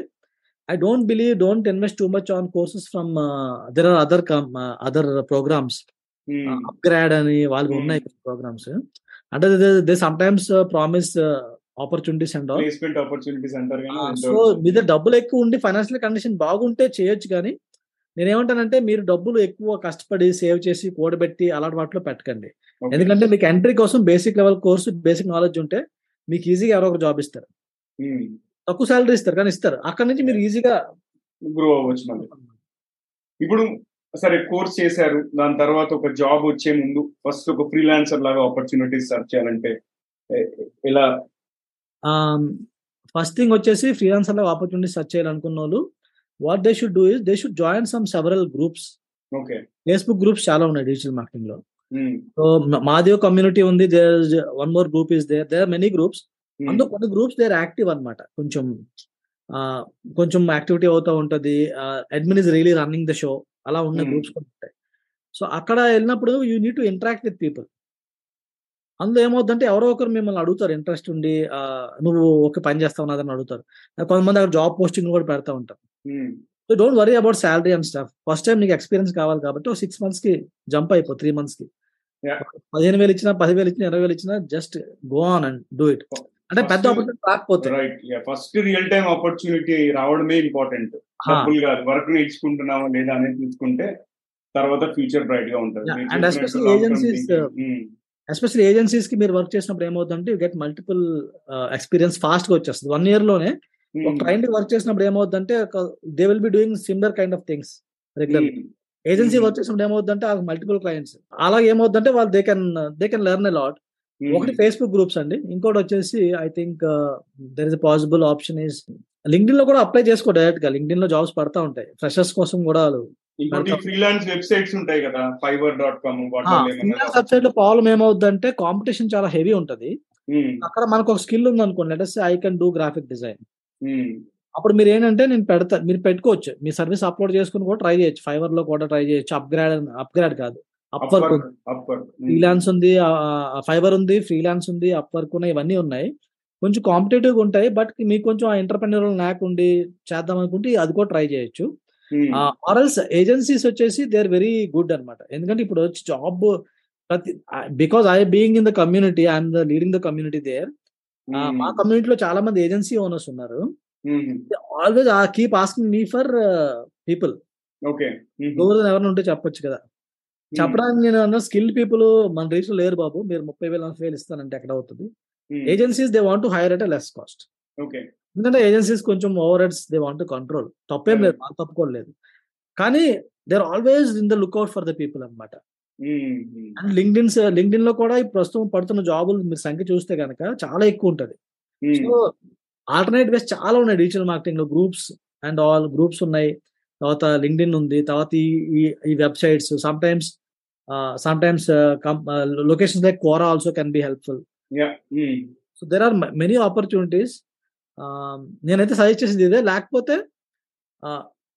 [SPEAKER 2] I don't believe don't invest too much on courses from there are other other
[SPEAKER 1] programmes
[SPEAKER 2] upGrad అని వాళ్ళు
[SPEAKER 1] Hmm.
[SPEAKER 2] ఉన్నాయి ప్రోగ్రామ్స్ అంటే they
[SPEAKER 1] sometimes promise opportunities and all
[SPEAKER 2] so మీ దగ్గర డబ్బులు ఎక్కువ ఉండి ఫైనాన్షియల్ కండిషన్ బాగుంటే చేయొచ్చు కానీ నేనేమంటానంటే మీరు డబ్బులు ఎక్కువ కష్టపడి సేవ్ చేసి కూడబెట్టి అలాంటి వాటిలో పెట్టకండి. ఎందుకంటే మీకు ఎంట్రీ కోసం basic level course basic knowledge ఉంటే మీకు ఈజీగా ఎవరో ఒక జాబ్ ఇస్తారు. తక్కువ శాలరీ ఇస్తారు కానీ ఇస్తారు. అక్కడ నుంచి మీరు ఈజీగా
[SPEAKER 1] గ్రో అవ్వచ్చు ఇప్పుడు సరే కోర్స్ చేశారు. దాని తర్వాత ఒక జాబ్ వచ్చే ముందు ఫస్ట్ ఒక ఫ్రీలాన్సర్ లాగా ఆపర్చునిటీస్ సర్చ్ చేయాలంటే ఎలా?
[SPEAKER 2] ఫస్ట్ థింగ్ వచ్చేసి ఫ్రీలాన్సర్లో ఆపర్చునిటీ సర్చ్ చేయాలనుకున్న వాళ్ళు what they should do is they should join some several groups
[SPEAKER 1] okay
[SPEAKER 2] Facebook groups చాలా ఉన్నాయి డిజిటల్
[SPEAKER 1] మార్కెటింగ్లో.
[SPEAKER 2] సో మాది కమ్యూనిటీ ఉంది. There one more group is there there many
[SPEAKER 1] groups
[SPEAKER 2] అందులో కొన్ని గ్రూప్స్ దేర్ యాక్టివ్ అన్నమాట. కొంచెం కొంచెం యాక్టివిటీ అవుతూ ఉంటది. Admin is really running the show అలా ఉన్న
[SPEAKER 1] Hmm.
[SPEAKER 2] గ్రూప్స్ కూడా ఉంటాయి. సో అక్కడ వెళ్ళినప్పుడు you need to interact with people అందులో ఏమవుతుందంటే ఎవరో ఒకరు మిమ్మల్ని అడుగుతారు ఇంట్రెస్ట్ ఉండి నువ్వు ఒక పని చేస్తావు నాదని అడుగుతారు. కొంతమంది అక్కడ జాబ్ పోస్టింగ్ కూడా పెడతా ఉంటారు. So don't worry about salary and stuff first time నీకు ఎక్స్పీరియన్స్ కావాలి కాబట్టి సిక్స్ మంత్స్కి జంప్ అయిపో త్రీ
[SPEAKER 1] మంత్స్కి.
[SPEAKER 2] పదిహేను వేలు ఇచ్చినా పదివేలు ఇచ్చినా ఇరవై వేలు ఇచ్చినా just go on and do it అంటే పెద్ద ఆపర్చునిటీ రాకపోతే.
[SPEAKER 1] Right first real time opportunity రావడమే ఇంపార్టెంట్
[SPEAKER 2] ఆ,
[SPEAKER 1] డబ్బులు కాదు వర్క్ నేర్చుకుంటున్నావా లేదా అనేది తర్వాత ఫ్యూచర్ బ్రైట్గా ఉంటుంది.
[SPEAKER 2] Yeah,
[SPEAKER 1] మీరు
[SPEAKER 2] and ఎస్పెషల్లీ ఏజెన్సీస్కి మీరు వర్క్ చేసినప్పుడు ఏమవుతుందంటే యూ గెట్ మల్టిపుల్ ఎక్స్పీరియన్స్ ఫాస్ట్గా వచ్చేస్తుంది. వన్ ఇయర్లోనే ఒక
[SPEAKER 1] ఉమ్,
[SPEAKER 2] క్లయింట్ వర్క్ చేసినప్పుడు ఏమవుతుందంటే they will be doing similar kind of things
[SPEAKER 1] regular
[SPEAKER 2] agency
[SPEAKER 1] Hmm.
[SPEAKER 2] Work చేసినప్పుడు ఏమవుతుందంటే ఆ మల్టిపుల్ క్లయింట్స్ అలాగే ఏమవుతుందంటే వాళ్ళు they can they can learn a
[SPEAKER 1] lot
[SPEAKER 2] ఒకటి ఫేస్బుక్ గ్రూప్స్ అండి. ఇంకోటి వచ్చేసి I think there is possible option is లింక్డ్ఇన్లో కూడా అప్లై చేసుకో డైరెక్ట్గా. లింక్డ్ఇన్లో జాబ్స్ పడతా ఉంటాయి. ఫ్రెషర్స్ కోసం కూడా
[SPEAKER 1] ఇంకోటి ఫ్రీలాన్స్ వెబ్సైట్స్ ఉంటాయి కదా ఫైబర్ డాట్ కామ్
[SPEAKER 2] ఫ్రీలాన్స్ వెబ్సైట్లో ప్రాబ్లం ఏమవుతుందంటే కాంపిటీషన్ చాలా హెవీ ఉంటది. అక్కడ మనకు ఒక స్కిల్ ఉంది అనుకోండి let's I can do graphic design అప్పుడు మీరు ఏంటంటే నేను పెడతా మీరు పెట్టుకోవచ్చు. మీ సర్వీస్ అప్లోడ్ చేసుకుని కూడా ట్రై చేయొచ్చు. ఫైవర్లో కూడా ట్రై చేయొచ్చు. అప్గ్రేడ్ అప్గ్రేడ్ కాదు. అప్వర్క్ ఫ్రీలాన్స్ ఉంది. ఫైబర్ ఉంది ఫ్రీలాన్స్ ఉంది అప్వర్క్ ఉన్నాయి ఇవన్నీ ఉన్నాయి. కొంచెం కాంపిటేటివ్ ఉంటాయి బట్ మీకు కొంచెం ఆ ఎంటర్ప్రెన్యూర్ ల్యాక్ ఉండి చేద్దాం అనుకుంటే అది కూడా ట్రై చేయొచ్చు. ఆర్ఎల్స్ ఏజెన్సీస్ వచ్చేసి దే ఆర్ వెరీ గుడ్ అనమాట ఎందుకంటే ఇప్పుడు వచ్చి జాబ్ ప్రతి because I being in the community I'm the leading the community there మా కమ్యూనిటీలో చాలా మంది ఏజెన్సీ ఓనర్స్ ఉన్నారు. ఆల్వేస్ ఆ keep asking me for people
[SPEAKER 1] okay
[SPEAKER 2] ఎవరు ఎవరైనా ఉంటే చెప్పొచ్చు కదా. చెప్పడానికి నేను అన్న స్కిల్డ్ పీపుల్ మన రీచ్ లేరు బాబు. మీరు ముప్పై వేలు నలభై వేలు ఇస్తానంటే ఎక్కడ అవుతుంది? Agencies they want hire at less cost
[SPEAKER 1] okay
[SPEAKER 2] ఎందుకంటే ఏజెన్సీస్ కొంచెం overheads they want control. తప్పేం లేదు వాళ్ళు తప్పుకోలేదు కానీ they are always in the lookout for the people అనమాట అండ్ లింక్డిన్ లింక్డిన్లో కూడా ప్రస్తుతం పడుతున్న జాబులు మీరు సంఖ్య చూస్తే కనుక చాలా ఎక్కువ ఉంటది. సో ఆల్టర్నేట్ వేస్ చాలా ఉన్నాయి డిజిటల్ మార్కెటింగ్లో గ్రూప్స్ అండ్ ఆల్ గ్రూప్స్ ఉన్నాయి. తర్వాత లింక్డిన్ ఉంది తర్వాత ఈ ఈ websites some times some times locations like Quora also can be helpful so there are many opportunities నేనైతే సజెస్ట్ చేసేది ఇదే. లేకపోతే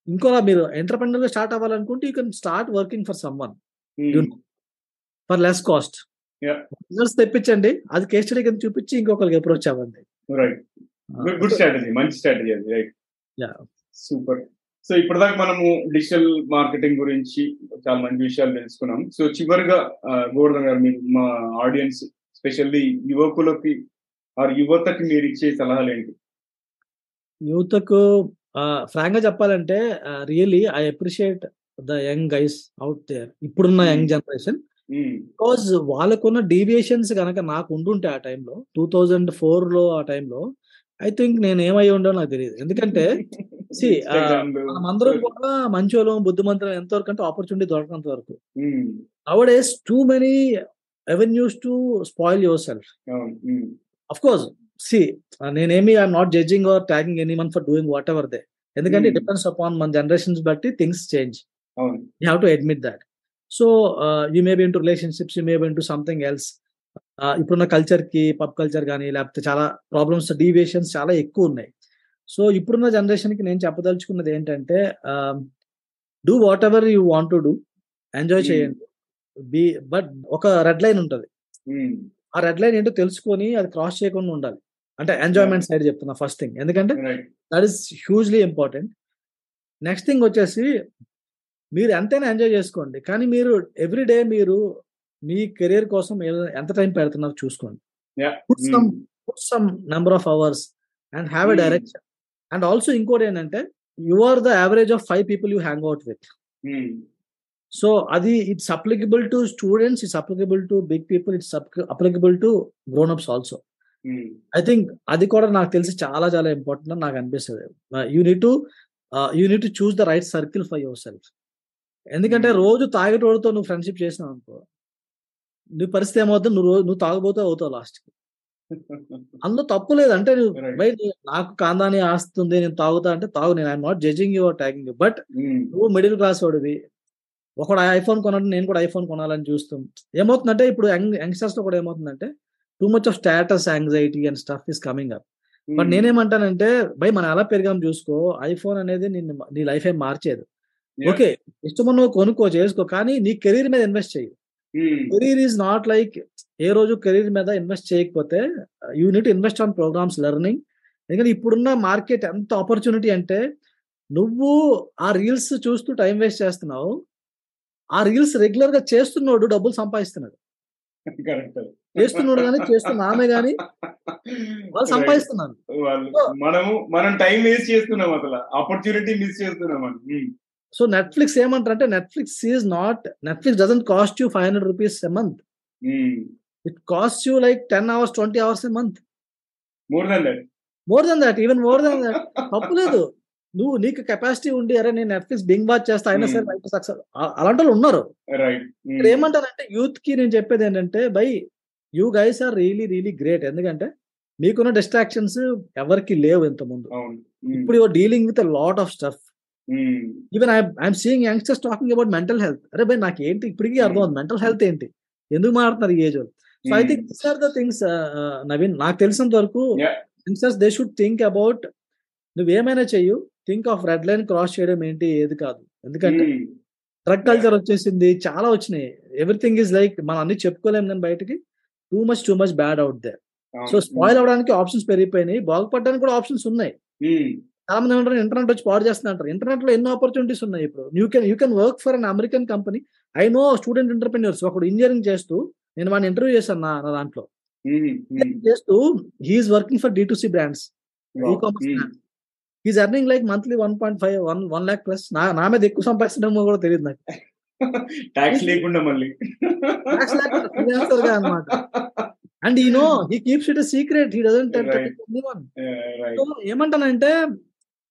[SPEAKER 2] ఇంకోలా మీరు ఎంటర్ప్రెనర్గా స్టార్ట్ అవ్వాలనుకుంటే you can start working for someone for less
[SPEAKER 1] cost.
[SPEAKER 2] Results తెప్పించండి. అది కేస్ స్టడీ కింద చూపించి ఇంకొకరికి అప్రోచ్ అవ్వండి.
[SPEAKER 1] గుడ్ స్ట్రాటజీ మంచి స్ట్రాటజీ అది రైట్. సూపర్ సో ఇప్పటిదాకా మనము డిజిటల్ మార్కెటింగ్ గురించి చాలా మంచి విషయాలు తెలుసుకున్నాం. సో చివరిగా ఆ, గోవర్ధన్ గారు మీరు మా ఆడియన్స్ స్పెషల్లీ యువకులకి ఆర్ యువతకి మీరు ఇచ్చే సలహాలు ఏంటి?
[SPEAKER 2] యూత్కు ఫ్రాంక్గా చెప్పాలంటే really I appreciate the young guys out there. ఇప్పుడున్న యంగ్ జనరేషన్. బికాజ్ వాళ్ళకున్న డీవియేషన్స్ కనుక నాకు ఉండుంటే ఆ టైంలో టూ థౌజండ్ ఫోర్లో ఆ టైంలో ఐ థింక్ నేను ఏమై ఉండో నాకు తెలియదు ఎందుకంటే see, ఆ,
[SPEAKER 1] Instagram లో-
[SPEAKER 2] మనం అందరం కూడా మంచోళం బుద్ధిమంతులం ఎంతవరకు అంటే ఆపర్చునిటీ దొరకనంత వరకు. Nowadays too many avenues to
[SPEAKER 1] spoil yourself.
[SPEAKER 2] Of course see నేనేమి I'm not judging or tagging anyone for doing whatever they ఎందుకంటే
[SPEAKER 1] Hmm.
[SPEAKER 2] డిపెండ్స్ అపాన్ మన జనరేషన్స్ బట్టి things
[SPEAKER 1] change
[SPEAKER 2] you have to admit that so you may be into relationships you may be into something else ఇప్పుడున్న కల్చర్కి pub culture కానీ లేకపోతే చాలా problems deviations చాలా ఎక్కువ ఉన్నాయి. సో ఇప్పుడున్న జనరేషన్కి నేను చెప్పదలుచుకున్నది ఏంటంటే do whatever you want to do enjoy
[SPEAKER 1] Hmm.
[SPEAKER 2] చేయండి. బి బట్ ఒక రెడ్ లైన్ ఉంటుంది. ఆ రెడ్ లైన్ ఏంటో తెలుసుకొని అది క్రాస్ చేయకుండా ఉండాలి. అంటే ఎంజాయ్మెంట్ సైడ్ చెప్తున్నా ఫస్ట్ థింగ్ ఎందుకంటే that is hugely important next thing వచ్చేసి మీరు ఎంతైనా ఎంజాయ్ చేసుకోండి. కానీ మీరు ఎవ్రీ డే మీరు మీ కెరీర్ కోసం ఎంత టైం పెడుతున్నారు చూసుకోండి. Yeah put some put some number of hours and have
[SPEAKER 1] a.
[SPEAKER 2] Direction and also ఇంకోటి ఏంటంటే you are the average of five people you hang out with so అది it's applicable to students it's applicable to big people it's applicable to grown ups also I think అది కూడా నాకు తెలిసి చాలా చాలా important అని నాకు అనిపిస్తుంది. You need to you need to choose the right circle for yourself ఎందుకంటే
[SPEAKER 1] Hmm.
[SPEAKER 2] రోజు తాగేటోడితో నువ్వు ఫ్రెండ్షిప్ చేసినావు అనుకో నీ పరిస్థితి ఏమవుతుంది నువ్వు రోజు నువ్వు తాగబోతే అవుతావు లాస్ట్ అందులో తప్పు లేదు. అంటే నువ్వు. బయట నాకు కాందాని ఆస్తుంది నేను తాగుతా అంటే తాగు నేను I'm not judging your tagging you but నువ్వు మిడిల్ క్లాస్ వాడివి. ఒకడు ఐఫోన్ కొనాలి నేను కూడా ఐఫోన్ కొనాలని చూస్తాం. ఏమవుతుందంటే ఇప్పుడు యంగ్ యంగ్స్టర్స్లో కూడా ఏమవుతుందంటే too much of status anxiety and stuff is coming up but నేనేమంటానంటే భయ్ మనం ఎలా పెరిగాం చూసుకో ఐఫోన్ అనేది నిన్ను నీ లైఫ్ ఏం మార్చేది. ఓకే ఇష్టం నువ్వు కొనుక్కో చేసుకో కానీ నీ కెరీర్ మీద ఇన్వెస్ట్ చేయి career is not like a రోజు కెరీర్ మీద ఇన్వెస్ట్ చేయకపోతే you need invest on programmes learning ఎందుకంటే ఇప్పుడున్న మార్కెట్ ఎంత ఆపర్చునిటీ అంటే నువ్వు ఆ రీల్స్ చూస్తూ టైం వేస్ట్ చేస్తున్నావు. ఆ రీల్స్ రెగ్యులర్గా చేస్తున్నాడు డబ్బులు సంపాదిస్తున్నాడు. చేస్తున్నాడు కానీ చేస్తున్న ఆమె కానీ వాళ్ళు సంపాదిస్తున్నారు
[SPEAKER 1] మనము మనం టైం వేస్ట్ చేస్తున్నాం అసలు. ఆపర్చునిటీ మిస్ చేస్తున్నాం మనం
[SPEAKER 2] సో నెట్ఫ్లిక్స్ ఏమంటారు అంటే Netflix is not Netflix doesn't cost you five hundred rupees a month it cost you like ten hours twenty hours a month
[SPEAKER 1] more than that
[SPEAKER 2] more than that even more than that తప్పు లేదు. నువ్వు నీకు capacity ఉండి అరే నేను Netflix binge watch చేస్తా అయినా సరే లైఫ్ సక్సెస్. అలాంటి వాళ్ళు ఉన్నారు. ఇక్కడ ఏమంటారంటే యూత్కి నేను చెప్పేది ఏంటంటే by you guys are really really great. ఎందుకంటే మీకున్న డిస్ట్రాక్షన్స్ ఎవరికి లేవు ఇంత ముందు ఇప్పుడు your dealing with lot of stuff. Even I'm seeing youngsters talking about mental health. అరే బై నాకు ఏంటి ఇప్పటికీ అర్థం అవుతుంది మెంటల్ హెల్త్ ఏంటి? ఎందుకు మాట్లాడుతున్నారు ఈ age so I think this are the things Naveen నాకు తెలిసినంత వరకు youngsters they should think about నువ్వేమైనా చెయ్యు think of red line cross చేయడం ఏంటి ఏది కాదు. ఎందుకంటే డ్రగ్ కల్చర్ వచ్చేసింది చాలా వచ్చినాయి. ఎవ్రీథింగ్ ఇస్ లైక్ మనం అన్ని చెప్పుకోలేం కానీ బయటకి. Too much too much bad out they so spoil అవడానికి ఆప్షన్స్ పెరిగిపోయినాయి. బాగుపడడానికి కూడా ఆప్షన్స్ ఉన్నాయి. చాలా మంది ఏమంటారు ఇంటర్నెట్ వచ్చి పాడు చేస్తున్నా అంటారు. ఇంటర్నెట్లో ఎన్నో ఆపర్చునిటీస్ ఉన్నాయి ఇప్పుడు. You can you can work for an American company I know student entrepreneurs ఒకడు ఇంజనీరింగ్ చేస్తూ నేను వాడిని ఇంటర్వ్యూ చేశాను నా దాంట్లో. చేస్తూ he's working for D C brands e commerce brands he's earning like monthly one point five one one lakh plus నా నా మీద ఎక్కువ సంపాదించడమో కూడా తెలియదు నాకు.
[SPEAKER 1] ట్యాక్స్ లేకుండా మళ్ళీ.
[SPEAKER 2] ట్యాక్స్ లేకుండా ఫ్రీలాన్సర్గా అనమాట అండ్ ఈ no he keeps it secret he doesn't so ఏమంటానంటే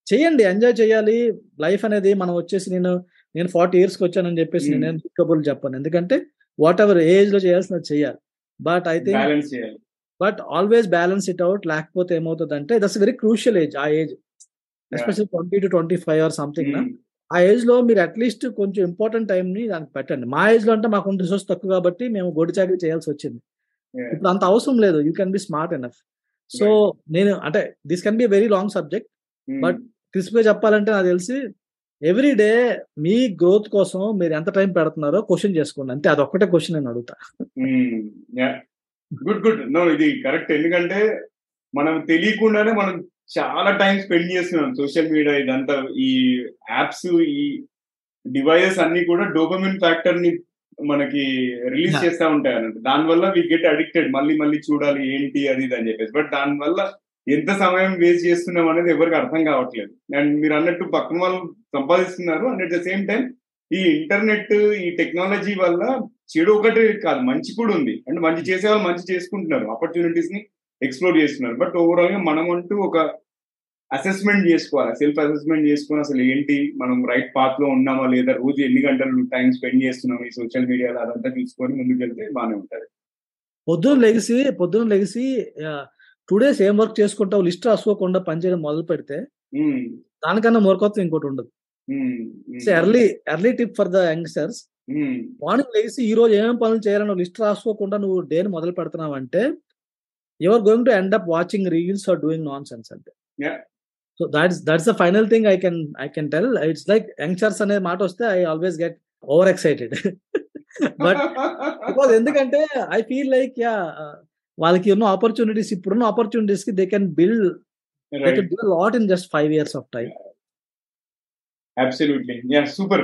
[SPEAKER 2] చెయ్యండి ఎంజాయ్ చేయాలి. లైఫ్ అనేది మనం వచ్చేసి నేను నేను ఫార్టీ ఇయర్స్కి వచ్చానని చెప్పేసి నేను కబుర్లు చెప్పాను. ఎందుకంటే వాట్ ఎవర్ ఏజ్లో చేయాల్సినది చేయాలి. But I think but always balance it out లేకపోతే ఏమవుతుంది అంటే దట్స్ వెరీ క్రూషియల్ ఏజ్ ఆ age especially twenty two twenty five or something ఆ ఏజ్లో మీరు అట్లీస్ట్ కొంచెం ఇంపార్టెంట్ టైం ని దానికి పెట్టండి. మా ఏజ్లో అంటే మాకు రిసోర్స్ తక్కువ కాబట్టి మేము గొడ్డు చాకరీ చేయాల్సి వచ్చింది. ఇప్పుడు అంత అవసరం లేదు. You can be smart enough. So నేను అంటే this can be very long subject but క్రిస్ప్గా చెప్పాలంటే నాకు తెలిసి ఎవ్రీ డే మీ గ్రోత్ కోసం మీరు ఎంత టైం పెడుతున్నారో క్వశ్చన్ చేసుకోండి. అంతే అదొక్కటే క్వశ్చన్ నేను అడుగుతా.
[SPEAKER 1] Good good. నో ఇది కరెక్ట్. ఎందుకంటే మనం తెలియకుండానే మనం చాలా టైం స్పెండ్ చేస్తున్నాం సోషల్ మీడియా ఇదంతా ఈ యాప్స్ ఈ డివైజెస్ అన్ని కూడా డోపమిన్ ఫ్యాక్టర్ని మనకి రిలీజ్. చేస్తా ఉంటాయి అన్నట్టు. దానివల్ల వి గెట్ అడిక్టెడ్ మళ్ళీ మళ్ళీ చూడాలి ఏంటి అది ఇది అని చెప్పేసి. బట్ దానివల్ల ఎంత సమయం వేస్ట్ చేస్తున్నాం అనేది ఎవరికి అర్థం కావట్లేదు. అండ్ మీరు అన్నట్టు పక్కన వాళ్ళు సంపాదిస్తున్నారు. And at the same time ఈ ఇంటర్నెట్ ఈ టెక్నాలజీ వల్ల చెడు ఒకటి కాదు మంచి కూడా ఉంది. అంటే మంచి చేసే వాళ్ళు మంచి చేసుకుంటున్నారు. ఆపర్చునిటీస్ని ఎక్స్ప్లోర్ చేస్తున్నారు. బట్ ఓవరాల్గా మనం అంటూ ఒక అసెస్మెంట్ చేసుకోవాలి. సెల్ఫ్ అసెస్మెంట్ చేసుకుని అసలు ఏంటి? మనం రైట్ పాత్లో ఉన్నామా లేదా? రోజు ఎన్ని గంటలు టైం స్పెండ్ చేస్తున్నాం ఈ సోషల్ మీడియాలో అదంతా చూసుకొని ముందుకు వెళ్తే బాగానే ఉంటది.
[SPEAKER 2] పొద్దున లెగిసి పొద్దున లెగిసి టూ డేస్ ఏం వర్క్ చేసుకుంటావు? లిస్ట్ రాసుకోకుండా పనిచేయడం మొదలు పెడితే దానికన్నా మూర్ఖత్వం ఇంకోటి ఉండదు.
[SPEAKER 1] ఉమ్,
[SPEAKER 2] early early tip for the
[SPEAKER 1] youngsters
[SPEAKER 2] morning లేసి ఈ రోజు ఏమేం పనులు చేయాలని లిస్ట్ రాసుకోకుండా నువ్వు డేని మొదలు పెడుతున్నావు అంటే your going to end up watching reels or doing nonsense అంటే
[SPEAKER 1] Yeah.
[SPEAKER 2] So that's that's the final thing I can I can tell it's like youngsters అనే మాట వస్తే I always get over excited but because ఎందుకంటే I feel like వాళ్ళకి ఉన్న opportunities ఇప్పుడున్న ఆపర్చునిటీస్కి they can build
[SPEAKER 1] they.
[SPEAKER 2] Can do lot in just five years of time
[SPEAKER 1] absolutely yeah super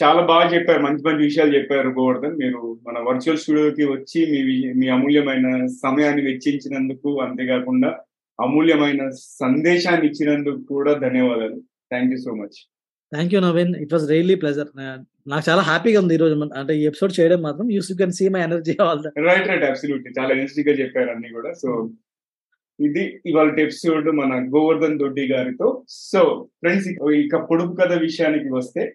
[SPEAKER 1] చాలా బాగా చెప్పారు. మంచి మంచి విషయాలు చెప్పారు గోవర్ధన్. మీరు మన వర్చువల్ స్టూడియోకి వచ్చి మీ మీ అమూల్యమైన సమయాన్ని వెచ్చించినందుకు అంతేకాకుండా అమూల్యమైన సందేశాన్ని ఇచ్చినందుకు కూడా ధన్యవాదాలు. Thank you so much
[SPEAKER 2] thank you Naveen it was really pleasure నాకు చాలా హ్యాపీగా ఉంది ఈ రోజు అంటే ఈ ఎపిసోడ్ చేయడం మాత్రం. You can see my energy all
[SPEAKER 1] right right absolutely చాలా ఎనర్జీగా చెప్పారు అన్ని కూడా. సో ఇది ఇవాళ ఎపిసోడ్ మన గోవర్ధన్ దొడ్డి గారితో. సో ఫ్రెండ్స్ ఇక పొడుపు కథ విషయానికి వస్తే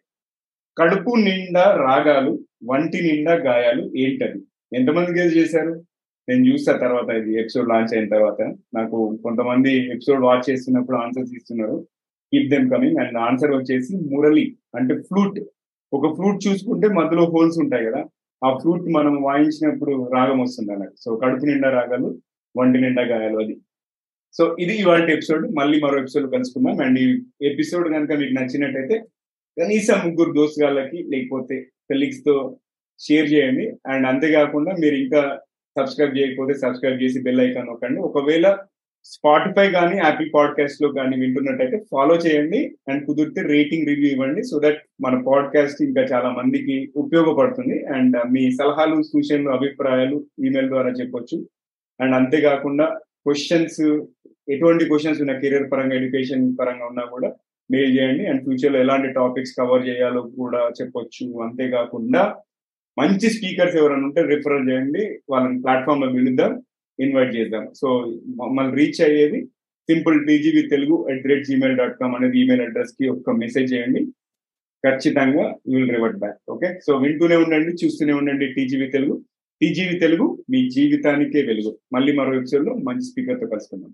[SPEAKER 1] కడుపు నిండా రాగాలు వంటి నిండా గాయాలు ఏంటది? ఎంతమంది గేజ్ చేశారు? నేను చూసా తర్వాత ఇది ఎపిసోడ్ లాంచ్ అయిన తర్వాత. నాకు కొంతమంది ఎపిసోడ్ వాచ్ చేస్తున్నప్పుడు ఆన్సర్స్ ఇస్తున్నారు. Keep them coming and answer వచ్చేసి మురళి అంటే ఫ్లూట్. ఒక ఫ్లూట్ చూసుకుంటే మధ్యలో హోల్స్ ఉంటాయి కదా. ఆ ఫ్లూట్ మనం వాయించినప్పుడు రాగం వస్తుంది అన్నట్టు. సో కడుపు నిండా రాగాలు వంటి నిండా గాయాలు అది. సో ఇది ఇవాళ ఎపిసోడ్. మళ్ళీ మరో ఎపిసోడ్ కలుసుకుందాం. అండ్ ఈ ఎపిసోడ్ కనుక మీకు నచ్చినట్టయితే కనీసం ముగ్గురు దోస్తుగాళ్ళకి లేకపోతే కొలీగ్స్తో షేర్ చేయండి. అండ్ అంతేకాకుండా మీరు ఇంకా సబ్స్క్రైబ్ చేయకపోతే సబ్స్క్రైబ్ చేసి బెల్ ఐకాన్ నొక్కండి. ఒకవేళ స్పాటిఫై కానీ యాపిల్ పాడ్కాస్ట్లో కానీ వింటున్నట్టయితే ఫాలో చేయండి. అండ్ కుదిరితే రేటింగ్ రివ్యూ ఇవ్వండి. సో దట్ మన పాడ్కాస్ట్ ఇంకా చాలా మందికి ఉపయోగపడుతుంది. అండ్ మీ సలహాలు సూచనలు అభిప్రాయాలు ఈమెయిల్ ద్వారా చెప్పొచ్చు. అండ్ అంతేకాకుండా క్వశ్చన్స్ ఎటువంటి క్వశ్చన్స్ ఉన్న కెరీర్ పరంగా ఎడ్యుకేషన్ పరంగా ఉన్నా కూడా మెయిల్ చేయండి అండ్ ఫ్యూచర్లో ఎలాంటి టాపిక్స్ కవర్ చేయాలో కూడా చెప్పొచ్చు. అంతేకాకుండా మంచి స్పీకర్స్ ఎవరైనా ఉంటే రిఫర్ చేయండి. వాళ్ళని ప్లాట్ఫామ్లో పిలుద్దాం ఇన్వైట్ చేద్దాం. సో మమ్మల్ని రీచ్ అయ్యేది simple TGV Telugu at rate Gmail dot com అనేది ఈమెయిల్ అడ్రస్కి ఒక మెసేజ్ చేయండి. ఖచ్చితంగా you will revert back okay so వింటూనే ఉండండి చూస్తూనే ఉండండి టీజీవీ తెలుగు టీజీవీ తెలుగు మీ జీవితానికే వెలుగు. మళ్ళీ మరో ఎపిసోడ్లో మంచి స్పీకర్తో కలుసుకుందాం.